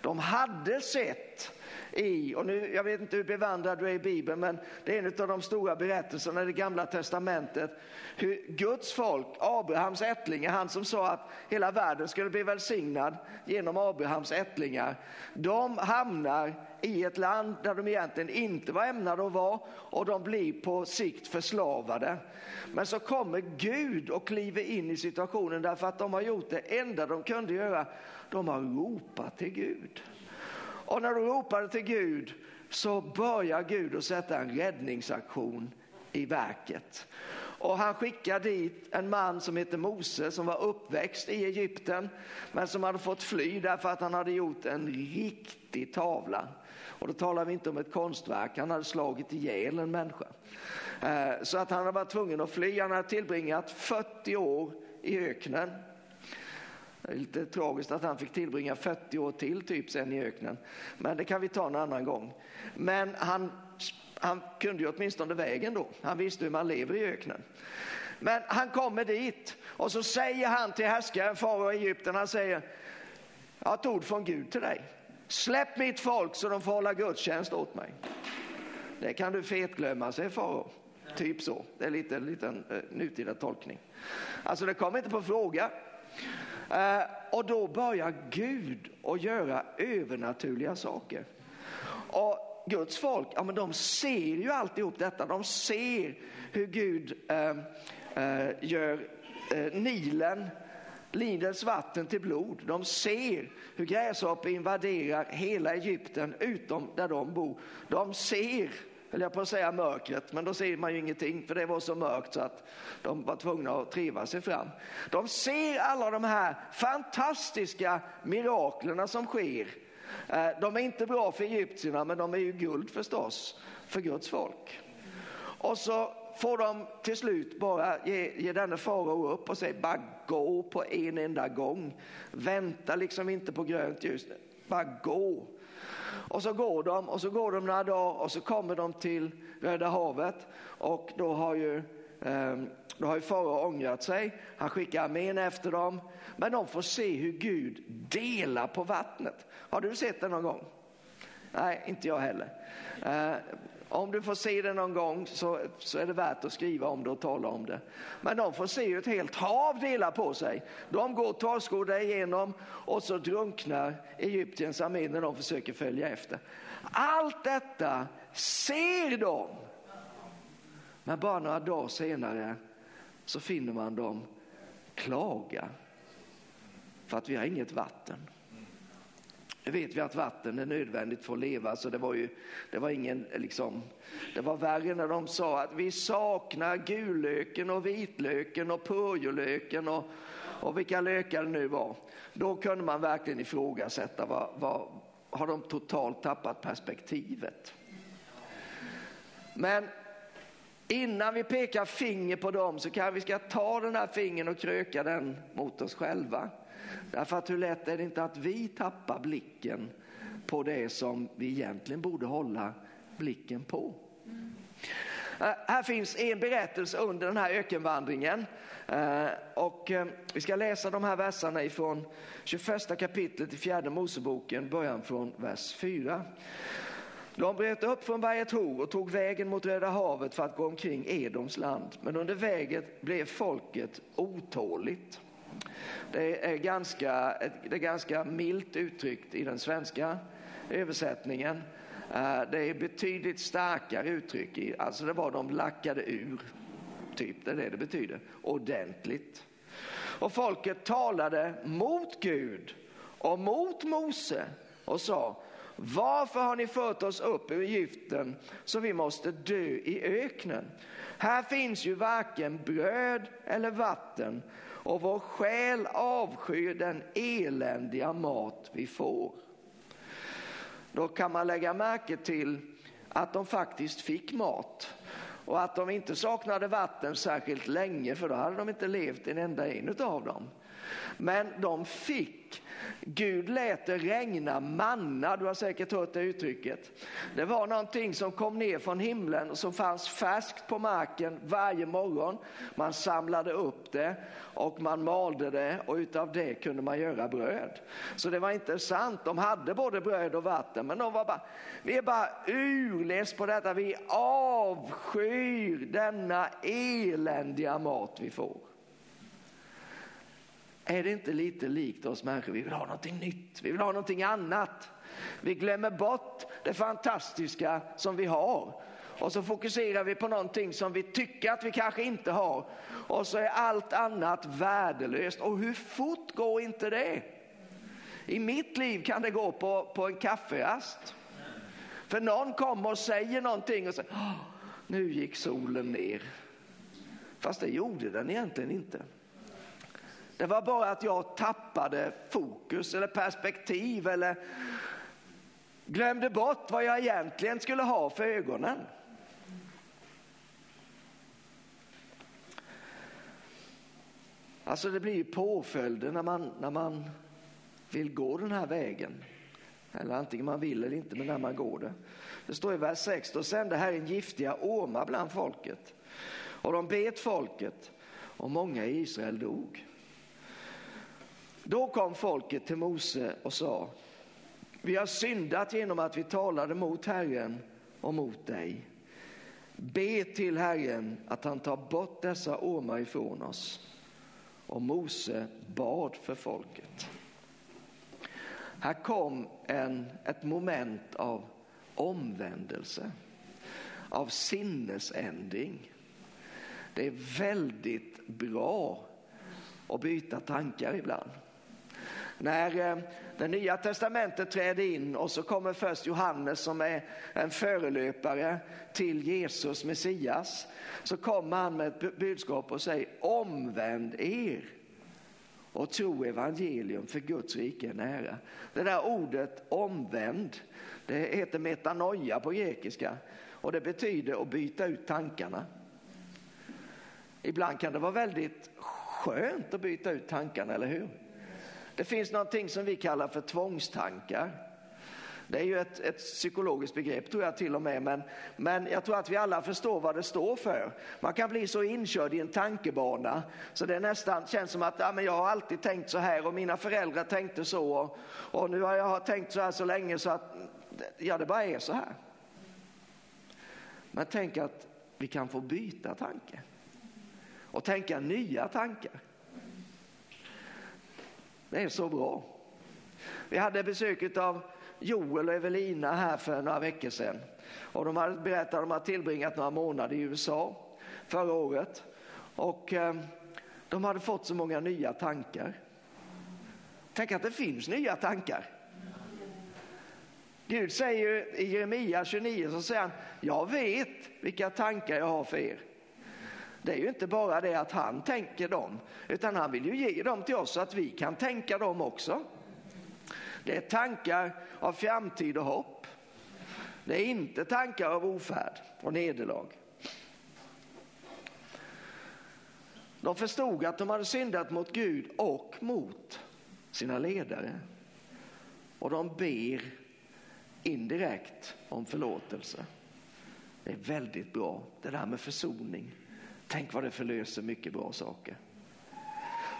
Speaker 1: De hade sett i, och nu, jag vet inte hur bevandrad du är i Bibeln, men det är en av de stora berättelserna i det gamla testamentet. Hur Guds folk, Abrahams ättlingar, han som sa att hela världen skulle bli välsignad genom Abrahams ättlingar. De hamnar i ett land där de egentligen inte var ämnade att vara och de blir på sikt förslavade. Men så kommer Gud och kliver in i situationen därför att de har gjort det enda de kunde göra. De har ropat till Gud. Och när de ropade till Gud så börjar Gud att sätta en räddningsaktion i verket. Och han skickar dit en man som heter Mose som var uppväxt i Egypten men som hade fått fly därför att han hade gjort en riktig tavla. Och då talar vi inte om ett konstverk, han hade slagit ihjäl en människa. Eh, så att han hade varit tvungen att fly, han hade tillbringat 40 år i öknen. Det är lite tragiskt att han fick tillbringa 40 år till typ sen i öknen. Men det kan vi ta en annan gång. Men han, han kunde ju åtminstone vägen då. Han visste hur man lever i öknen. Men han kommer dit och så säger han till härskaren, farao i Egypten, han säger jag har ett ord från Gud till dig. Släpp mitt folk så de får hålla gudstjänst åt mig. Det kan du fetglömma, säger farao. Typ så. Det är lite en liten eh, nutida tolkning. Alltså det kommer inte på fråga. Eh, och då börjar Gud att göra övernaturliga saker. Och Guds folk, ja men de ser ju alltihop detta. De ser hur Gud uh, gör Nilen Nilens vatten till blod. De ser hur gräshoppor invaderar hela Egypten utom där de bor. De ser, höll jag på att säga mörkret, men då ser man ju ingenting för det var så mörkt så att de var tvungna att triva sig fram. De ser alla de här fantastiska miraklerna som sker. Eh, de är inte bra för egyptierna men de är ju guld förstås för Guds folk. Och så får de till slut bara ge, ge denne farao upp och säga bara gå på en enda gång. Vänta liksom inte på grönt ljus, bara gå. Och så går de och så går de några dagar och så kommer de till Röda havet och då har ju eh, då har ju farao ångrat sig. Han skickar armén efter dem. Men de får se hur Gud delar på vattnet. Har du sett det någon gång? Nej, inte jag heller. Eh, om du får se det någon gång så, så är det värt att skriva om det och tala om det. Men de får se hur ett helt hav delar på sig. De går torrskodda igenom och så drunknar Egyptens armé när de försöker följa efter. Allt detta ser de. Men bara några dagar senare så finner man dem klaga för att vi har inget vatten. Nu vet vi att vatten är nödvändigt för att leva, så det var ju det var ingen, liksom, det var värre när de sa att vi saknar gullöken och vitlöken och purjolöken och, och vilka lökar det nu var. Då kunde man verkligen ifrågasätta, vad, vad, har de totalt tappat perspektivet? Men innan vi pekar finger på dem så kan vi ska ta den här fingern och kröka den mot oss själva. Därför att hur lätt är det inte att vi tappar blicken på det som vi egentligen borde hålla blicken på. Eh, här finns en berättelse under den här ökenvandringen. Eh, och eh, vi ska läsa de här verserna ifrån 21 kapitlet i fjärde Moseboken, början från vers 4. De bröt upp från berget Hor och tog vägen mot Röda havet för att gå omkring Edoms land. Men under vägen blev folket otåligt. Det är ganska, det är ganska milt uttryckt i den svenska översättningen. Eh, det är betydligt starkare uttryck, alltså det var de lackade ur, typ, det är det det betyder, ordentligt. Och folket talade mot Gud och mot Mose och sa varför har ni fört oss upp ur Egypten så vi måste dö i öknen? Här finns ju varken bröd eller vatten och vår själ avskyr den eländiga mat vi får. Då kan man lägga märke till att de faktiskt fick mat och att de inte saknade vatten särskilt länge för då hade de inte levt en enda en av dem. Men de fick Gud lät det regna manna, du har säkert hört det uttrycket. Det var någonting som kom ner från himlen och som fanns färskt på marken varje morgon. Man samlade upp det och man malde det och utav det kunde man göra bröd. Så det var inte sant, de hade både bröd och vatten men de var bara, vi är bara urless på detta, vi avskyr denna eländiga mat vi får. Är det inte lite likt oss människor? Vi vill ha någonting nytt, vi vill ha någonting annat. Vi glömmer bort det fantastiska som vi har och så fokuserar vi på någonting som vi tycker att vi kanske inte har och så är allt annat värdelöst. Och hur fort går inte det? I mitt liv kan det gå på, på en kafferast. För någon kommer och säger någonting och säger nu gick solen ner. Fast det gjorde den egentligen inte. Det var bara att jag tappade fokus eller perspektiv eller glömde bort vad jag egentligen skulle ha för ögonen. Alltså det blir ju påföljder när man, när man vill gå den här vägen. Eller antingen man vill eller inte, men när man går det. Det står i vers 6, då sände Herren giftiga ormar bland folket. Och de bet folket och många i Israel dog. Då kom folket till Mose och sa, vi har syndat genom att vi talade mot Herren och mot dig. Be till Herren att han tar bort dessa ormar ifrån oss. Och Mose bad för folket. Här kom en, ett moment av omvändelse, av sinnesändring. Det är väldigt bra att byta tankar ibland. När eh, det nya testamentet träder in och så kommer först Johannes som är en förelöpare till Jesus, Messias, så kommer han med ett budskap och säger omvänd er och tro evangelium för Guds rike är nära. Det där ordet omvänd, det heter metanoia på grekiska och det betyder att byta ut tankarna. Ibland kan det vara väldigt skönt att byta ut tankarna, eller hur? Det finns någonting som vi kallar för tvångstankar. Det är ju ett, ett, psykologiskt begrepp tror jag till och med, men, men jag tror att vi alla förstår vad det står för. Man kan bli så inkörd i en tankebana så det nästan känns som att ja, men jag har alltid tänkt så här och mina föräldrar tänkte så och, och nu har jag tänkt så här så länge så att ja, det bara är så här. Men tänk att vi kan få byta tanke och tänka nya tankar. Det är så bra. Vi hade besök av Joel och Evelina här för några veckor sedan. Och de hade berättat att de hade tillbringat några månader i USA förra året. Och eh, de hade fått så många nya tankar. Tänk att det finns nya tankar. Gud säger i Jeremia 29 så säger han, jag vet vilka tankar jag har för er det är ju inte bara det att han tänker dem, utan han vill ju ge dem till oss så att vi kan tänka dem också. Det är tankar av framtid och hopp. Det är inte tankar av ofärd och nederlag. De förstod att de hade syndat mot Gud och mot sina ledare. Och de ber indirekt om förlåtelse. Det är väldigt bra, det där med försoning. Tänk vad det förlöser mycket bra saker.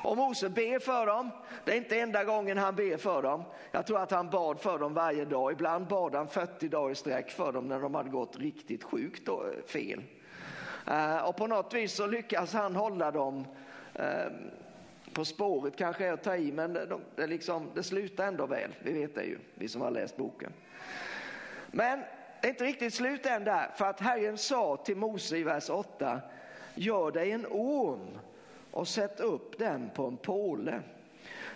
Speaker 1: Och Mose ber för dem. Det är inte enda gången han ber för dem. Jag tror att han bad för dem varje dag. Ibland bad han 40 dagar i sträck för dem när de hade gått riktigt sjukt eh, fel. Eh, och på något vis så lyckas han hålla dem ehm, på spåret kanske är att ta i, men det, liksom, det slutar ändå väl. Vi vet det ju, vi som har läst boken. Men det är inte riktigt slut än där, för att Herren sa till Mose i vers 8, gör dig en orm och sätt upp den på en påle.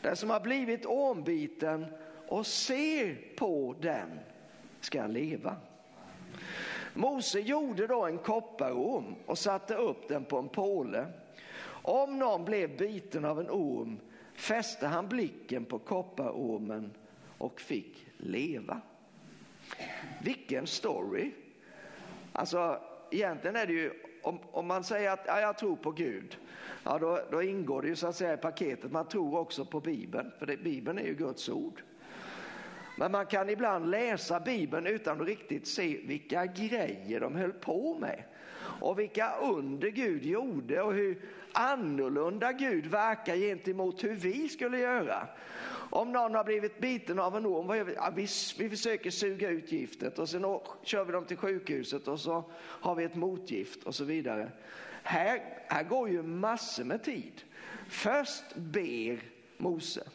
Speaker 1: Den som har blivit ormbiten och ser på den ska leva. Mose gjorde då en kopparorm och satte upp den på en påle. Om någon blev biten av en orm fäste han blicken på kopparormen och fick leva. Vilken story! Alltså, egentligen är det ju, om, om man säger att ja, jag tror på Gud, ja, då, då ingår det ju så att säga i paketet, man tror också på Bibeln, för det, Bibeln är ju Guds ord. Men man kan ibland läsa Bibeln utan att riktigt se vilka grejer de höll på med och vilka under Gud gjorde och hur annorlunda Gud verkar gentemot hur vi skulle göra. Om någon har blivit biten av en orm, vad gör vi? Ja, vi, vi försöker suga ut giftet och sen kör vi dem till sjukhuset och så har vi ett motgift och så vidare. Här, här går ju massor med tid. Först ber Mose.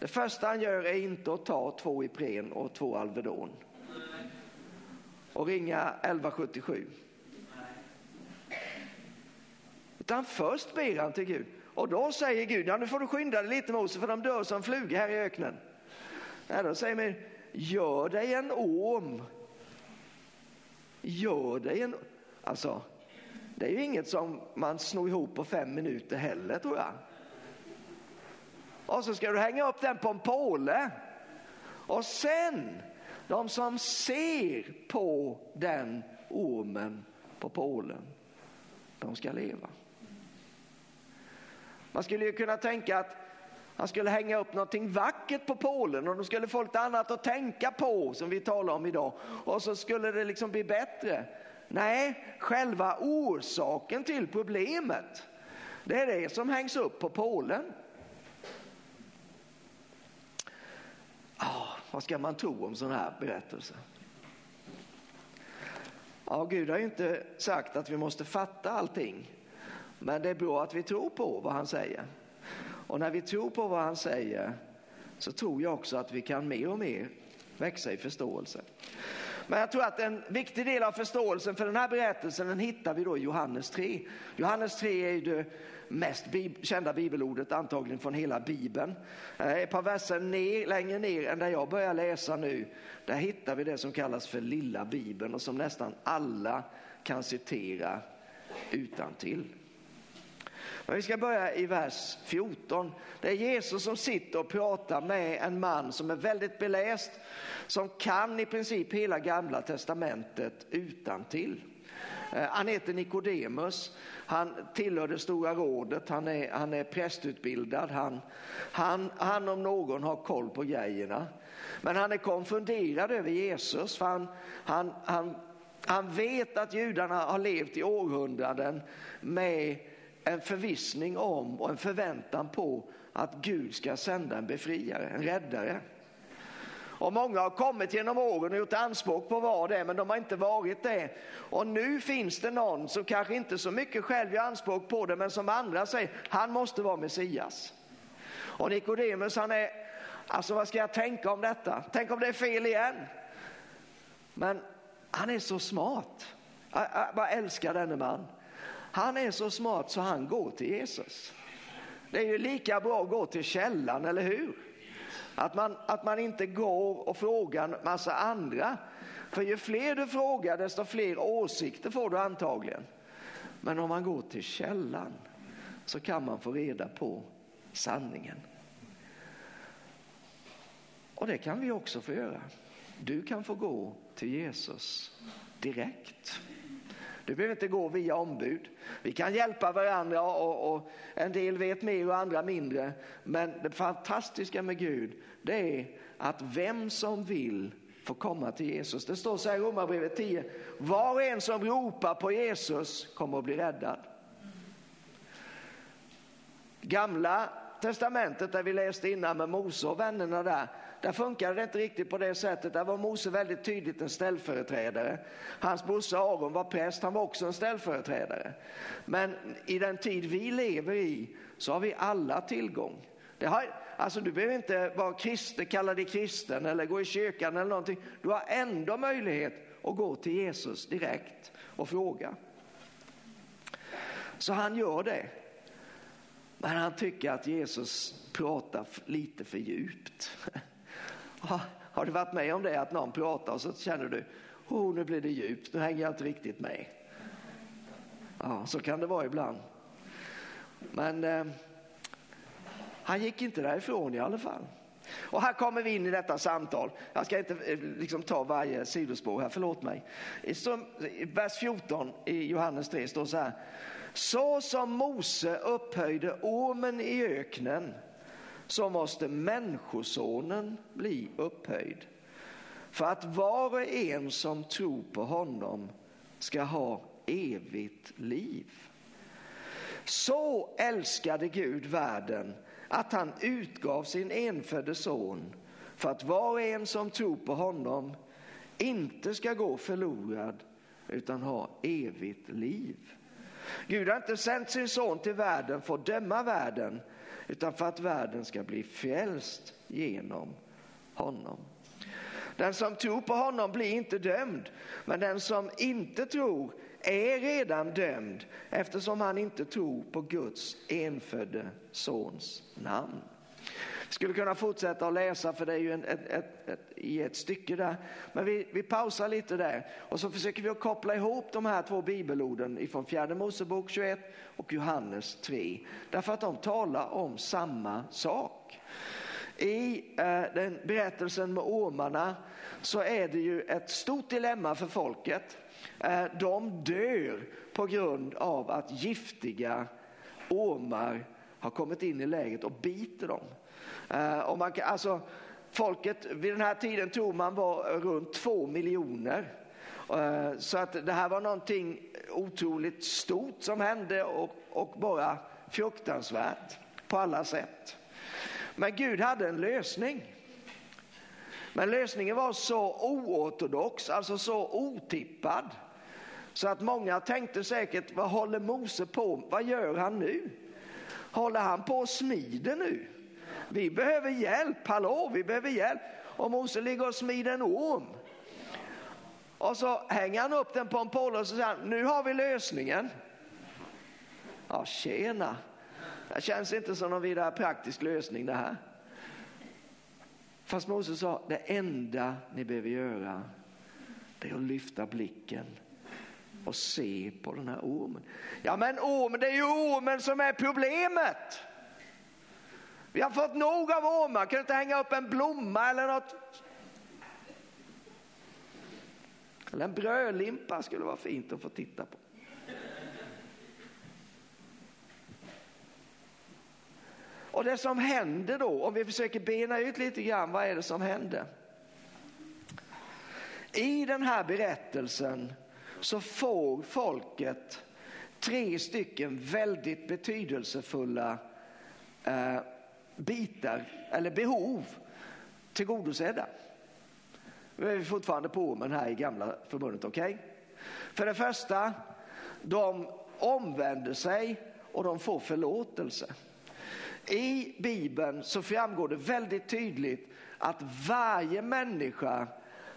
Speaker 1: Det första han gör är inte att ta två Ipren och två Alvedon och ringa 1177. Utan först ber han till Gud. Och då säger Gud, ja nu får du skynda dig lite Mose för de dör som flugor här i öknen. Ja, då säger man, gör dig en orm. Gör dig en, alltså det är ju inget som man snor ihop på fem minuter heller tror jag. Och så ska du hänga upp den på en påle. Och sen, de som ser på den ormen på pålen, de ska leva. Man skulle ju kunna tänka att han skulle hänga upp någonting vackert på pålen och de skulle få lite annat att tänka på som vi talar om idag. Och så skulle det liksom bli bättre. Nej, själva orsaken till problemet, det är det som hängs upp på pålen. Oh, vad ska man tro om sådana här berättelser? Ja, Gud har ju inte sagt att vi måste fatta allting. Men det är bra att vi tror på vad han säger. Och när vi tror på vad han säger så tror jag också att vi kan mer och mer växa i förståelse. Men jag tror att en viktig del av förståelsen för den här berättelsen den hittar vi då i Johannes 3. Johannes 3 är ju det mest kända bibelordet antagligen från hela bibeln. Eh, ett par verser ner, längre ner än där jag börjar läsa nu, där hittar vi det som kallas för lilla bibeln och som nästan alla kan citera utan till. Men vi ska börja i vers 14. Det är Jesus som sitter och pratar med en man som är väldigt beläst, som kan i princip hela gamla testamentet utan till. Eh, han heter Nikodemus, han tillhör det stora rådet, han är, han är prästutbildad, han, han, han om någon har koll på grejerna. Men han är konfunderad över Jesus, för han, han, han, han vet att judarna har levt i århundraden med en förvissning om och en förväntan på att Gud ska sända en befriare, en räddare. Och många har kommit genom åren och gjort anspråk på att vara det, men de har inte varit det. Och nu finns det någon som kanske inte så mycket själv gör anspråk på det, men som andra säger, han måste vara Messias. Och Nikodemus, han är, alltså vad ska jag tänka om detta? Tänk om det är fel igen? Men han är så smart. Jag, jag bara älskar denne man. Han är så smart så han går till Jesus. Det är ju lika bra att gå till källan, eller hur? Att man, att man inte går och frågar en massa andra. För ju fler du frågar desto fler åsikter får du antagligen. Men om man går till källan så kan man få reda på sanningen. Och det kan vi också få göra. Du kan få gå till Jesus direkt. Du behöver inte gå via ombud. Vi kan hjälpa varandra och, och, en del vet mer och andra mindre. Men det fantastiska med Gud det är att vem som vill får komma till Jesus. Det står så här i Romarbrevet 10. Var och en som ropar på Jesus kommer att bli räddad. Gamla testamentet där vi läste innan med Mose och vännerna där där funkade det inte riktigt på det sättet. Där var Mose väldigt tydligt en ställföreträdare. Hans brorsa Aron var präst, han var också en ställföreträdare. Men i den tid vi lever i så har vi alla tillgång. Det har, alltså du behöver inte vara kristen, kalla dig kristen eller gå i kyrkan eller någonting. Du har ändå möjlighet att gå till Jesus direkt och fråga. Så han gör det. Men han tycker att Jesus pratar lite för djupt. Har, du varit med om det att någon pratar och så känner du, oh nu blir det djupt, nu hänger jag inte riktigt med. Ja, så kan det vara ibland. Men eh, han gick inte därifrån i alla fall. Och här kommer vi in i detta samtal. Jag ska inte eh, liksom, ta varje sidospår här, förlåt mig. I, som, I vers 14 i Johannes 3 står så här. Så som Mose upphöjde ormen i öknen så måste människosonen bli upphöjd. För att var och en som tror på honom ska ha evigt liv. Så älskade Gud världen att han utgav sin enfödde son för att var och en som tror på honom inte ska gå förlorad utan ha evigt liv. Gud har inte sänt sin son till världen för att döma världen utan för att världen ska bli frälst genom honom. Den som tror på honom blir inte dömd, men den som inte tror är redan dömd eftersom han inte tror på Guds enfödde sons namn. Skulle kunna fortsätta att läsa för det är ju en, ett, ett, ett, i ett stycke där. Men vi, vi pausar lite där och så försöker vi att koppla ihop de här två bibelorden ifrån fjärde Mosebok 21 och Johannes 3. Därför att de talar om samma sak. I eh, den berättelsen med ormarna så är det ju ett stort dilemma för folket. Eh, de dör på grund av att giftiga ormar har kommit in i läget och biter dem. Eh, och man kan, alltså, folket vid den här tiden tror man var runt två miljoner. Eh, så att det här var någonting otroligt stort som hände och, och bara fruktansvärt på alla sätt. Men Gud hade en lösning. Men lösningen var så oortodox, alltså så otippad. Så att många tänkte säkert, vad håller Mose på Vad gör han nu? Håller han på och smider nu? Vi behöver hjälp, hallå, vi behöver hjälp. Och Mose ligger och smider en orm. Och så hänger han upp den på en påle och så säger han, nu har vi lösningen. Ja, tjena. Det känns inte som någon vidare praktisk lösning det här. Fast Moses sa, det enda ni behöver göra det är att lyfta blicken och se på den här ormen. Ja men ormen, det är ju ormen som är problemet. Vi har fått nog av ormar, kan du inte hänga upp en blomma eller något? Eller en brödlimpa skulle vara fint att få titta på. Och det som händer då, om vi försöker bena ut lite grann, vad är det som händer? I den här berättelsen så får folket tre stycken väldigt betydelsefulla eh, bitar eller behov tillgodosedda. Nu är vi fortfarande på ormen här i gamla förbundet, okej? Okay? För det första, de omvänder sig och de får förlåtelse. I Bibeln så framgår det väldigt tydligt att varje människa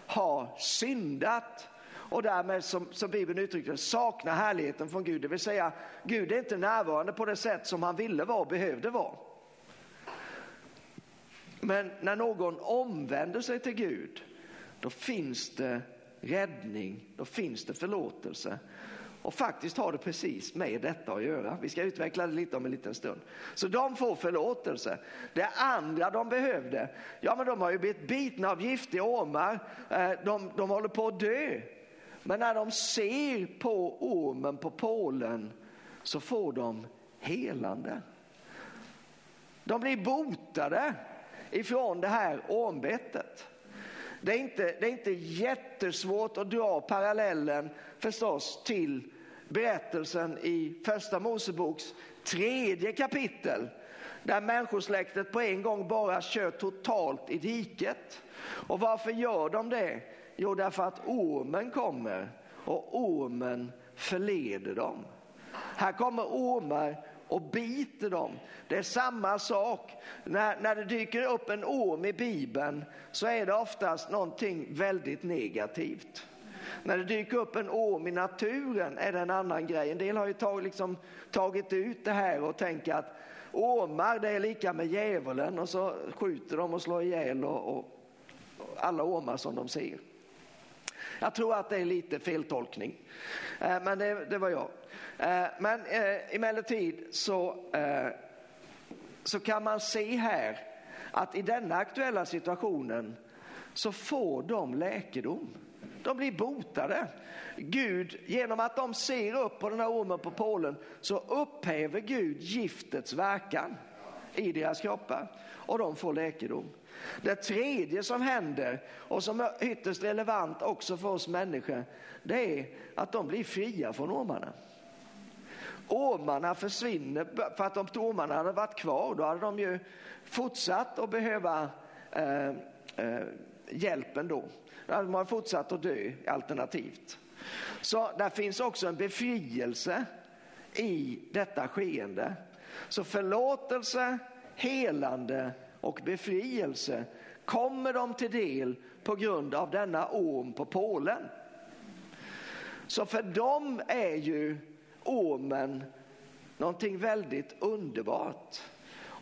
Speaker 1: har syndat och därmed som, som Bibeln uttrycker det saknar härligheten från Gud. Det vill säga Gud är inte närvarande på det sätt som han ville vara och behövde vara. Men när någon omvänder sig till Gud då finns det räddning, då finns det förlåtelse. Och faktiskt har det precis med detta att göra. Vi ska utveckla det lite om en liten stund. Så de får förlåtelse. Det andra de behövde, ja men de har ju blivit bitna av giftiga ormar. Eh, de, de håller på att dö. Men när de ser på ormen på pålen så får de helande. De blir botade ifrån det här ormbettet. Det är, inte, det är inte jättesvårt att dra parallellen förstås till berättelsen i första Moseboks tredje kapitel där människosläktet på en gång bara kör totalt i diket. Och varför gör de det? Jo, därför att ormen kommer och ormen förleder dem. Här kommer ormar och biter dem. Det är samma sak. När, när det dyker upp en orm i Bibeln så är det oftast någonting väldigt negativt. När det dyker upp en orm i naturen är det en annan grej. En del har ju tag, liksom, tagit ut det här och tänker att ormar det är lika med djävulen och så skjuter de och slår ihjäl och, och alla ormar som de ser. Jag tror att det är lite feltolkning, eh, men det, det var jag. Eh, men eh, emellertid så, eh, så kan man se här att i denna aktuella situationen så får de läkedom. De blir botade. Gud, genom att de ser upp på den här ormen på Polen så upphäver Gud giftets verkan i deras kroppar och de får läkedom. Det tredje som händer och som är ytterst relevant också för oss människor det är att de blir fria från ormarna. Ormarna försvinner för att om ormarna hade varit kvar då hade de ju fortsatt att behöva eh, eh, hjälpen då. Då hade man fortsatt att dö alternativt. Så där finns också en befrielse i detta skeende. Så förlåtelse, helande och befrielse kommer de till del på grund av denna orm på pålen. Så för dem är ju ormen någonting väldigt underbart.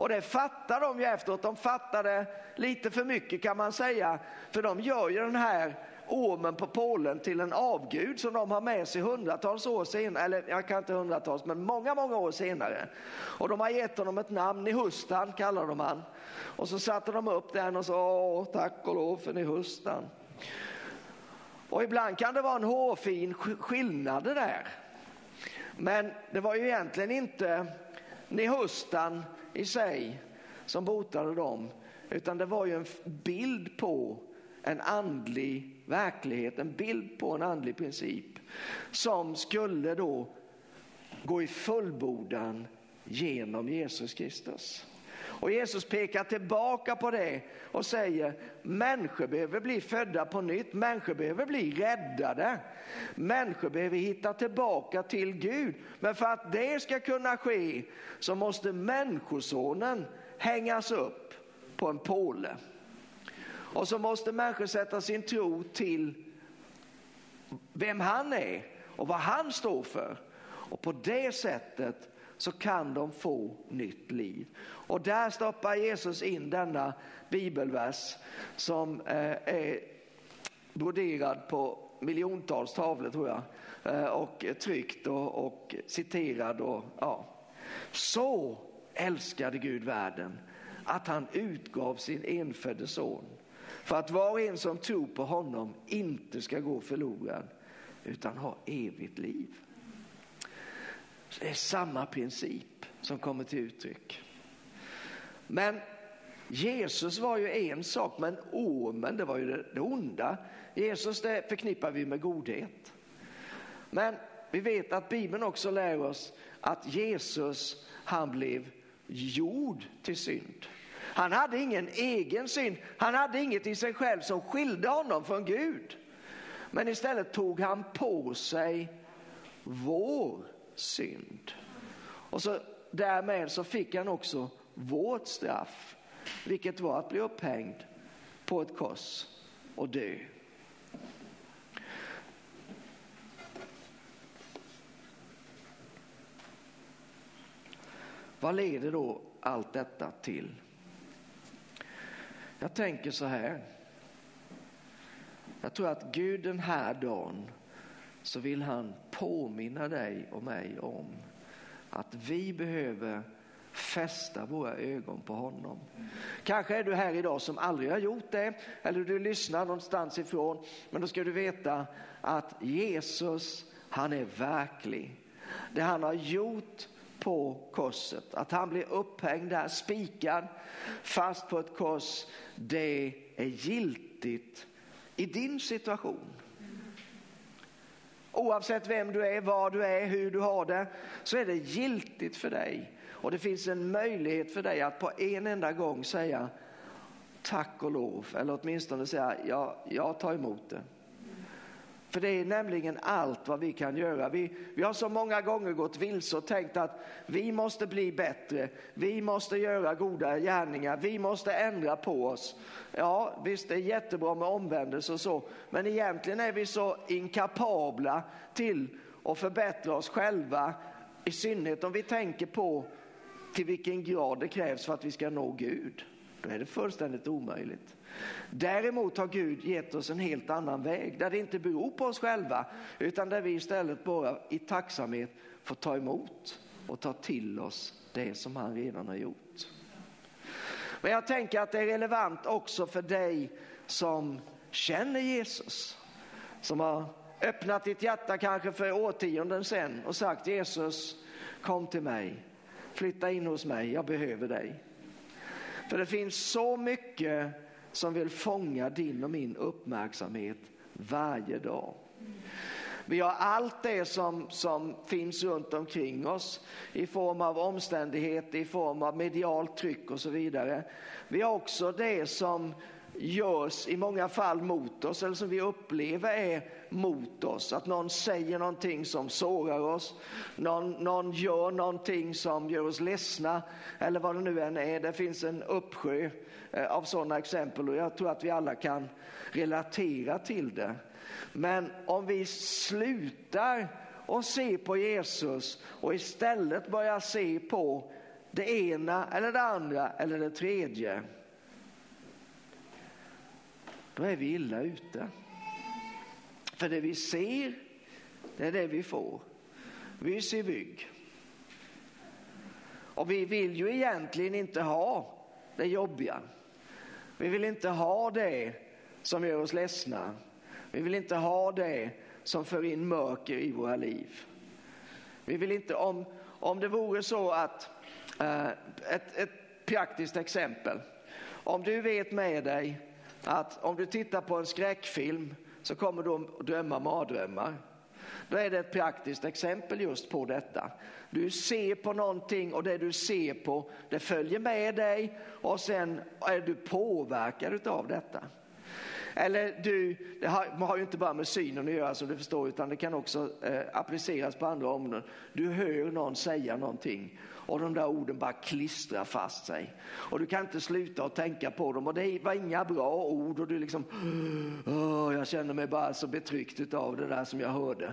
Speaker 1: Och det fattar de ju efteråt. De fattar det lite för mycket kan man säga. För de gör ju den här ormen på Polen till en avgud som de har med sig hundratals år senare, eller jag kan inte hundratals, men många, många år senare. Och de har gett honom ett namn, Nihustan kallar de han. Och så satte de upp den och sa tack och lov för Nihustan. Och ibland kan det vara en hårfin skillnad det där. Men det var ju egentligen inte Nihustan i sig som botade dem, utan det var ju en bild på en andlig verklighet, en bild på en andlig princip som skulle då gå i fullbordan genom Jesus Kristus. Och Jesus pekar tillbaka på det och säger människor behöver bli födda på nytt, människor behöver bli räddade. Människor behöver hitta tillbaka till Gud. Men för att det ska kunna ske så måste människosonen hängas upp på en påle. Och så måste människor sätta sin tro till vem han är och vad han står för. Och på det sättet så kan de få nytt liv. Och där stoppar Jesus in denna bibelvers som eh, är broderad på miljontals tavlor tror jag eh, och tryckt och, och citerad. Och, ja. Så älskade Gud världen att han utgav sin enfödde son för att var och en som tror på honom inte ska gå förlorad utan ha evigt liv. Så det är samma princip som kommer till uttryck. Men Jesus var ju en sak, men ormen det var ju det, det onda. Jesus det förknippar vi med godhet. Men vi vet att Bibeln också lär oss att Jesus han blev gjord till synd. Han hade ingen egen synd, han hade inget i sig själv som skilde honom från Gud. Men istället tog han på sig vår synd. Och så därmed så fick han också vårt straff, vilket var att bli upphängd på ett kors och dö. Vad leder då allt detta till? Jag tänker så här. Jag tror att Gud den här dagen så vill han påminna dig och mig om att vi behöver fästa våra ögon på honom. Kanske är du här idag som aldrig har gjort det eller du lyssnar någonstans ifrån. Men då ska du veta att Jesus, han är verklig. Det han har gjort på korset, att han blir upphängd där, spikad fast på ett kors, det är giltigt i din situation. Oavsett vem du är, var du är, hur du har det, så är det giltigt för dig. Och det finns en möjlighet för dig att på en enda gång säga tack och lov, eller åtminstone säga ja, jag tar emot det. För det är nämligen allt vad vi kan göra. Vi, vi har så många gånger gått vilse och tänkt att vi måste bli bättre, vi måste göra goda gärningar, vi måste ändra på oss. Ja, visst det är jättebra med omvändelse och så, men egentligen är vi så inkapabla till att förbättra oss själva, i synnerhet om vi tänker på till vilken grad det krävs för att vi ska nå Gud. Då är det fullständigt omöjligt. Däremot har Gud gett oss en helt annan väg där det inte beror på oss själva utan där vi istället bara i tacksamhet får ta emot och ta till oss det som han redan har gjort. Men jag tänker att det är relevant också för dig som känner Jesus. Som har öppnat ditt hjärta kanske för årtionden sedan och sagt Jesus kom till mig, flytta in hos mig, jag behöver dig. För det finns så mycket som vill fånga din och min uppmärksamhet varje dag. Vi har allt det som, som finns runt omkring oss i form av omständigheter, i form av medialt tryck och så vidare. Vi har också det som görs i många fall mot oss eller som vi upplever är mot oss. Att någon säger någonting som sårar oss, någon, någon gör någonting som gör oss ledsna eller vad det nu än är. Det finns en uppsjö Eh, av sådana exempel och jag tror att vi alla kan relatera till det. Men om vi slutar och se på Jesus och istället börjar se på det ena eller det andra eller det tredje. Då är vi illa ute. För det vi ser, det är det vi får. Vi ser bygg. Och vi vill ju egentligen inte ha det jobbiga. Vi vill inte ha det som gör oss ledsna. Vi vill inte ha det som för in mörker i våra liv. Vi vill inte, om, om det vore så att, eh, ett, ett praktiskt exempel. Om du vet med dig att om du tittar på en skräckfilm så kommer du att drömma mardrömmar. Då är det ett praktiskt exempel just på detta. Du ser på någonting och det du ser på det följer med dig och sen är du påverkad av detta. Eller du, det har, har ju inte bara med synen att göra som du förstår utan det kan också eh, appliceras på andra områden. Du hör någon säga någonting och de där orden bara klistrar fast sig. Och du kan inte sluta att tänka på dem och det var inga bra ord och du liksom, oh, jag känner mig bara så betryckt av det där som jag hörde.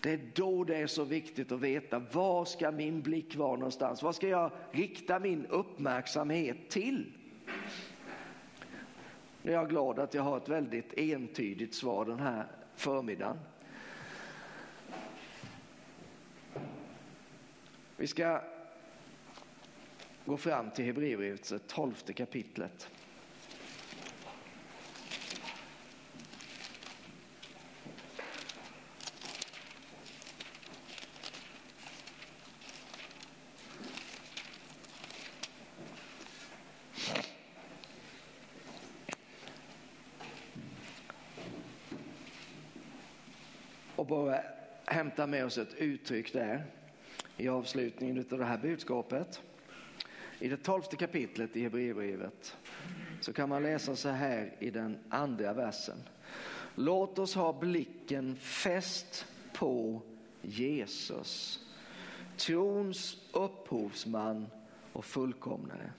Speaker 1: Det är då det är så viktigt att veta var ska min blick vara någonstans? Vad ska jag rikta min uppmärksamhet till? Nu är jag glad att jag har ett väldigt entydigt svar den här förmiddagen. Vi ska gå fram till Hebreerbrevets tolfte kapitlet. Bara hämta med oss ett uttryck där i avslutningen av det här budskapet. I det tolfte kapitlet i Hebreerbrevet så kan man läsa så här i den andra versen. Låt oss ha blicken fäst på Jesus, trons upphovsman och fullkomnare.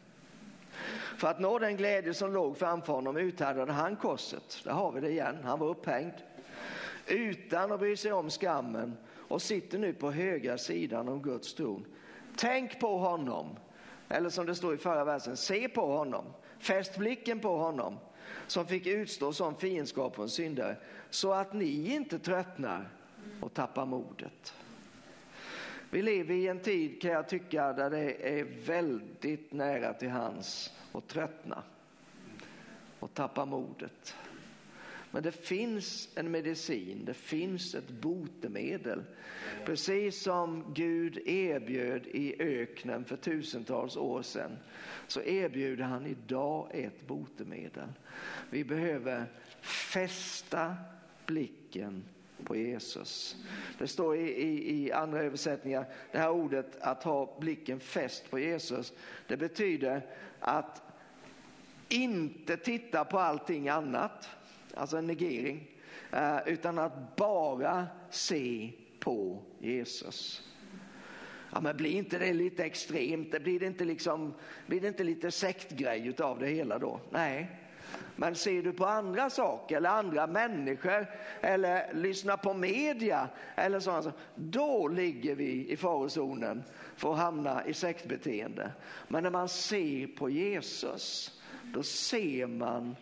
Speaker 1: För att nå den glädje som låg framför honom uthärdade han korset. Där har vi det igen, han var upphängd. Utan att bry sig om skammen och sitter nu på högra sidan om Guds tron. Tänk på honom, eller som det står i förra versen, se på honom, fäst blicken på honom som fick utstå som fiendskap från syndare så att ni inte tröttnar och tappar modet. Vi lever i en tid kan jag tycka där det är väldigt nära till hans att tröttna och tappa modet. Men det finns en medicin, det finns ett botemedel. Precis som Gud erbjöd i öknen för tusentals år sedan så erbjuder han idag ett botemedel. Vi behöver fästa blicken på Jesus. Det står i, i, i, andra översättningar, det här ordet att ha blicken fäst på Jesus, det betyder att inte titta på allting annat alltså en negering, eh, utan att bara se på Jesus. Ja, men blir inte det lite extremt? Blir det inte, liksom, blir det inte lite sektgrej av det hela då? Nej, Men ser du på andra saker eller andra människor eller lyssnar på media eller sådana saker, då ligger vi i farozonen för att hamna i sektbeteende. Men när man ser på Jesus, då ser man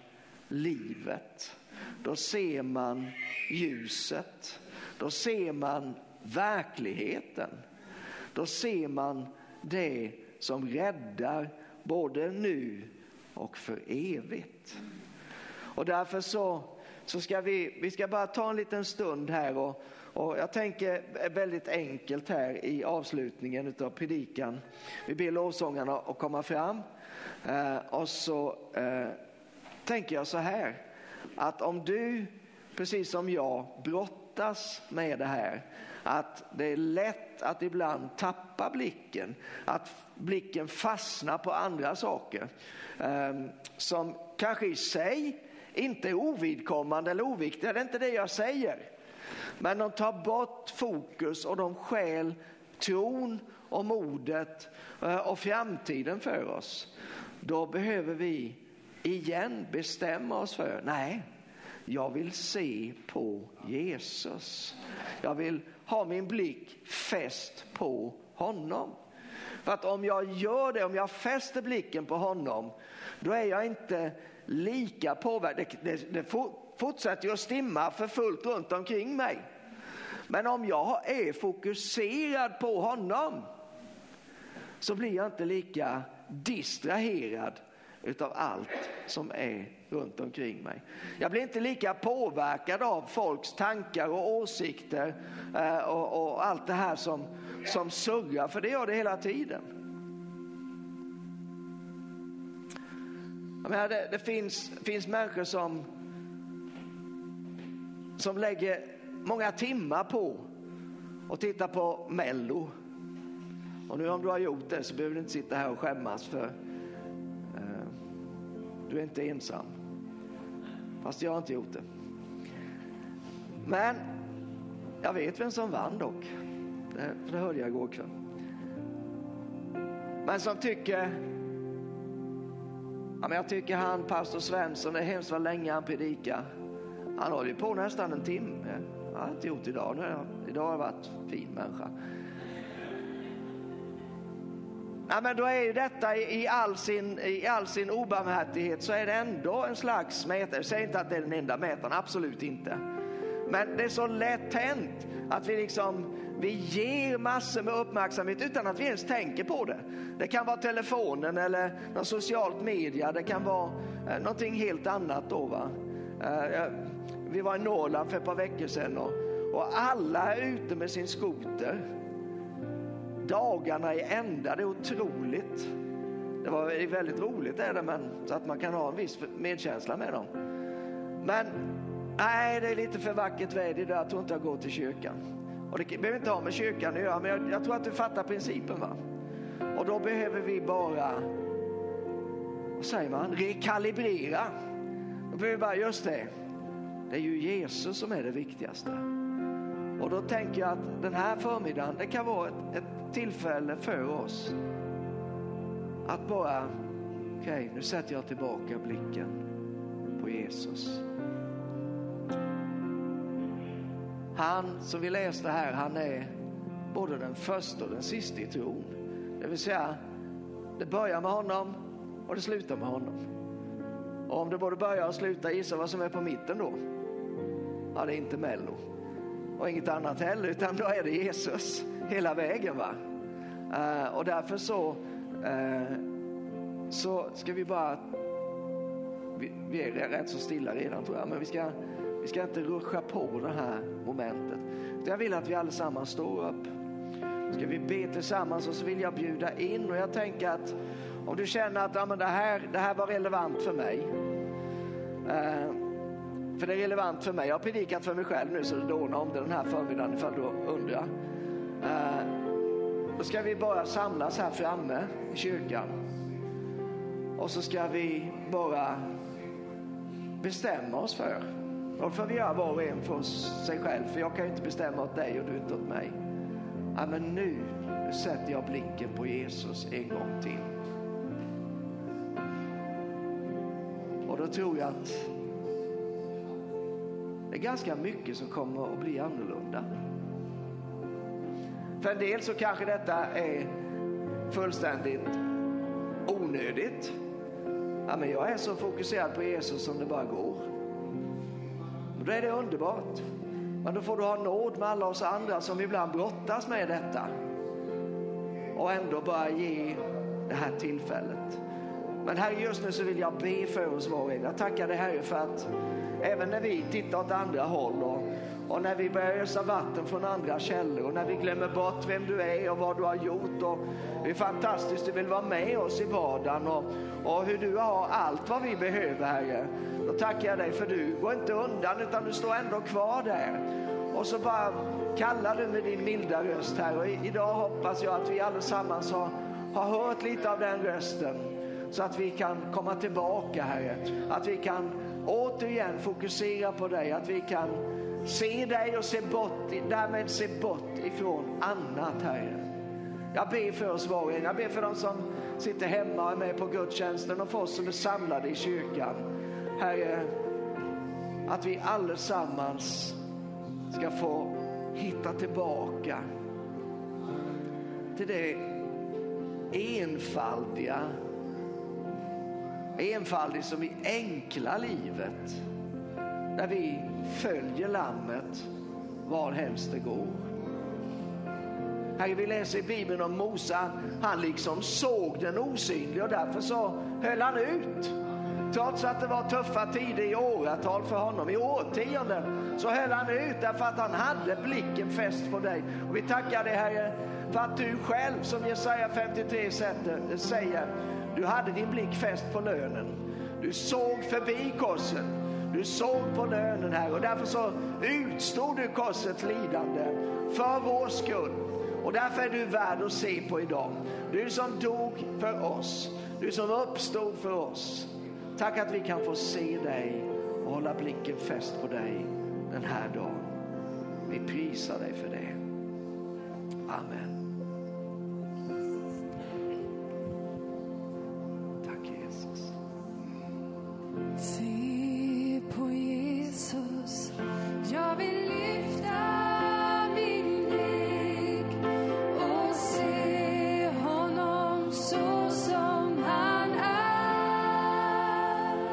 Speaker 1: livet. Då ser man ljuset. Då ser man verkligheten. Då ser man det som räddar både nu och för evigt. Och därför så, så ska vi, vi ska bara ta en liten stund här och, och jag tänker väldigt enkelt här i avslutningen av predikan. Vi ber lovsångarna att komma fram eh, och så eh, tänker jag så här att om du precis som jag brottas med det här att det är lätt att ibland tappa blicken, att blicken fastnar på andra saker eh, som kanske i sig inte är ovidkommande eller oviktiga, det är inte det jag säger. Men de tar bort fokus och de skäl tron och modet eh, och framtiden för oss. Då behöver vi igen bestämma oss för, nej, jag vill se på Jesus. Jag vill ha min blick fäst på honom. För att om jag gör det, om jag fäster blicken på honom, då är jag inte lika påverkad. Det, det, det fortsätter att stimma för fullt runt omkring mig. Men om jag är fokuserad på honom så blir jag inte lika distraherad utav allt som är runt omkring mig. Jag blir inte lika påverkad av folks tankar och åsikter eh, och, och allt det här som, som surrar, för det gör det hela tiden. Jag menar, det, det finns, finns människor som, som lägger många timmar på att titta på Mello. Och nu om du har gjort det så behöver du inte sitta här och skämmas för du är inte ensam. Fast jag har inte gjort det. Men jag vet vem som vann dock. Det, för det hörde jag igår kväll. Men som tycker Ja, men jag tycker han, pastor Svensson, det är hemskt vad länge han predikar. Han håller ju på nästan en timme. Jag har inte gjort idag. Nu idag har jag varit fin människa. Ja, men då är ju detta i all sin, i all sin obarmhärtighet så är det ändå en slags mätare. Säg inte att det är den enda mätaren, absolut inte. Men det är så lätt hänt att vi liksom vi ger massor med uppmärksamhet utan att vi ens tänker på det. Det kan vara telefonen eller något socialt media, det kan vara eh, någonting helt annat då. Va? Eh, vi var i Norrland för ett par veckor sedan och, och alla är ute med sin skoter. Dagarna i ända, det är otroligt. Det var väldigt roligt är det, men, så att man kan ha en viss medkänsla med dem. Men nej, det är lite för vackert väder idag, jag tror inte jag går till kyrkan. Och det behöver inte ha med kyrkan att göra, men jag, jag tror att du fattar principen. va? Och då behöver vi bara, vad säger man, rekalibrera. Då behöver vi bara, just det, det är ju Jesus som är det viktigaste. Och då tänker jag att den här förmiddagen, det kan vara ett, ett tillfälle för oss att bara, okej, okay, nu sätter jag tillbaka blicken på Jesus. Han som vi läste här, han är både den första och den sista i tron. Det vill säga, det börjar med honom och det slutar med honom. Och om det både börjar och slutar, gissa vad som är på mitten då? Ja, det är inte Mello och inget annat heller, utan då är det Jesus hela vägen. va? Uh, och därför så, uh, så ska vi bara, vi, vi, är rätt så stilla redan tror jag, men vi ska, vi ska inte ruscha på det här momentet. Jag vill att vi allesammans står upp. Ska vi be tillsammans och så vill jag bjuda in och jag tänker att om du känner att ja, men det, här, det här var relevant för mig. Uh, för det är relevant för mig. Jag har predikat för mig själv nu så det dånar om det den här förmiddagen ifall du undrar. Uh, då ska vi bara samlas här framme i kyrkan. Och så ska vi bara bestämma oss för. Och får vi göra var och en för sig själv. För jag kan ju inte bestämma åt dig och du inte åt mig. Ja, men nu, nu sätter jag blicken på Jesus en gång till. Och då tror jag att det är ganska mycket som kommer att bli annorlunda. För en del så kanske detta är fullständigt onödigt. Ja, men jag är så fokuserad på Jesus som det bara går. Och då är det underbart. Men då får du ha nåd med alla oss andra som ibland brottas med detta. Och ändå bara ge det här tillfället. Men Herre, just nu så vill jag be för oss var och en. Jag tackar dig Herre för att även när vi tittar åt andra håll och, och när vi börjar ösa vatten från andra källor och när vi glömmer bort vem du är och vad du har gjort och hur fantastiskt du vill vara med oss i vardagen och, och hur du har allt vad vi behöver Herre. Då tackar jag dig för du går inte undan utan du står ändå kvar där. Och så bara kallar du med din milda röst här och idag hoppas jag att vi allesammans har, har hört lite av den rösten så att vi kan komma tillbaka Herre. Att vi kan återigen fokusera på dig, att vi kan se dig och se bort, därmed se bort ifrån annat Herre. Jag ber för oss var och en. Jag ber för de som sitter hemma och är med på gudstjänsten och för oss som är samlade i kyrkan. Herre, att vi allesammans ska få hitta tillbaka till det enfaldiga, enfaldig som i enkla livet. Där vi följer lammet varhelst det går. Herre, vi läser i Bibeln om Mosa. han liksom såg den osynliga och därför så höll han ut. Trots att det var tuffa tider i åratal för honom, i årtionden, så höll han ut därför att han hade blicken fäst på dig. Och vi tackar dig Herre för att du själv, som Jesaja 53 säger, du hade din blick fäst på lönen. Du såg förbi korset. Du såg på lönen här och därför så utstod du korsets lidande för vår skull. Och därför är du värd att se på idag. Du som dog för oss, du som uppstod för oss. Tack att vi kan få se dig och hålla blicken fäst på dig den här dagen. Vi prisar dig för det. Amen. see.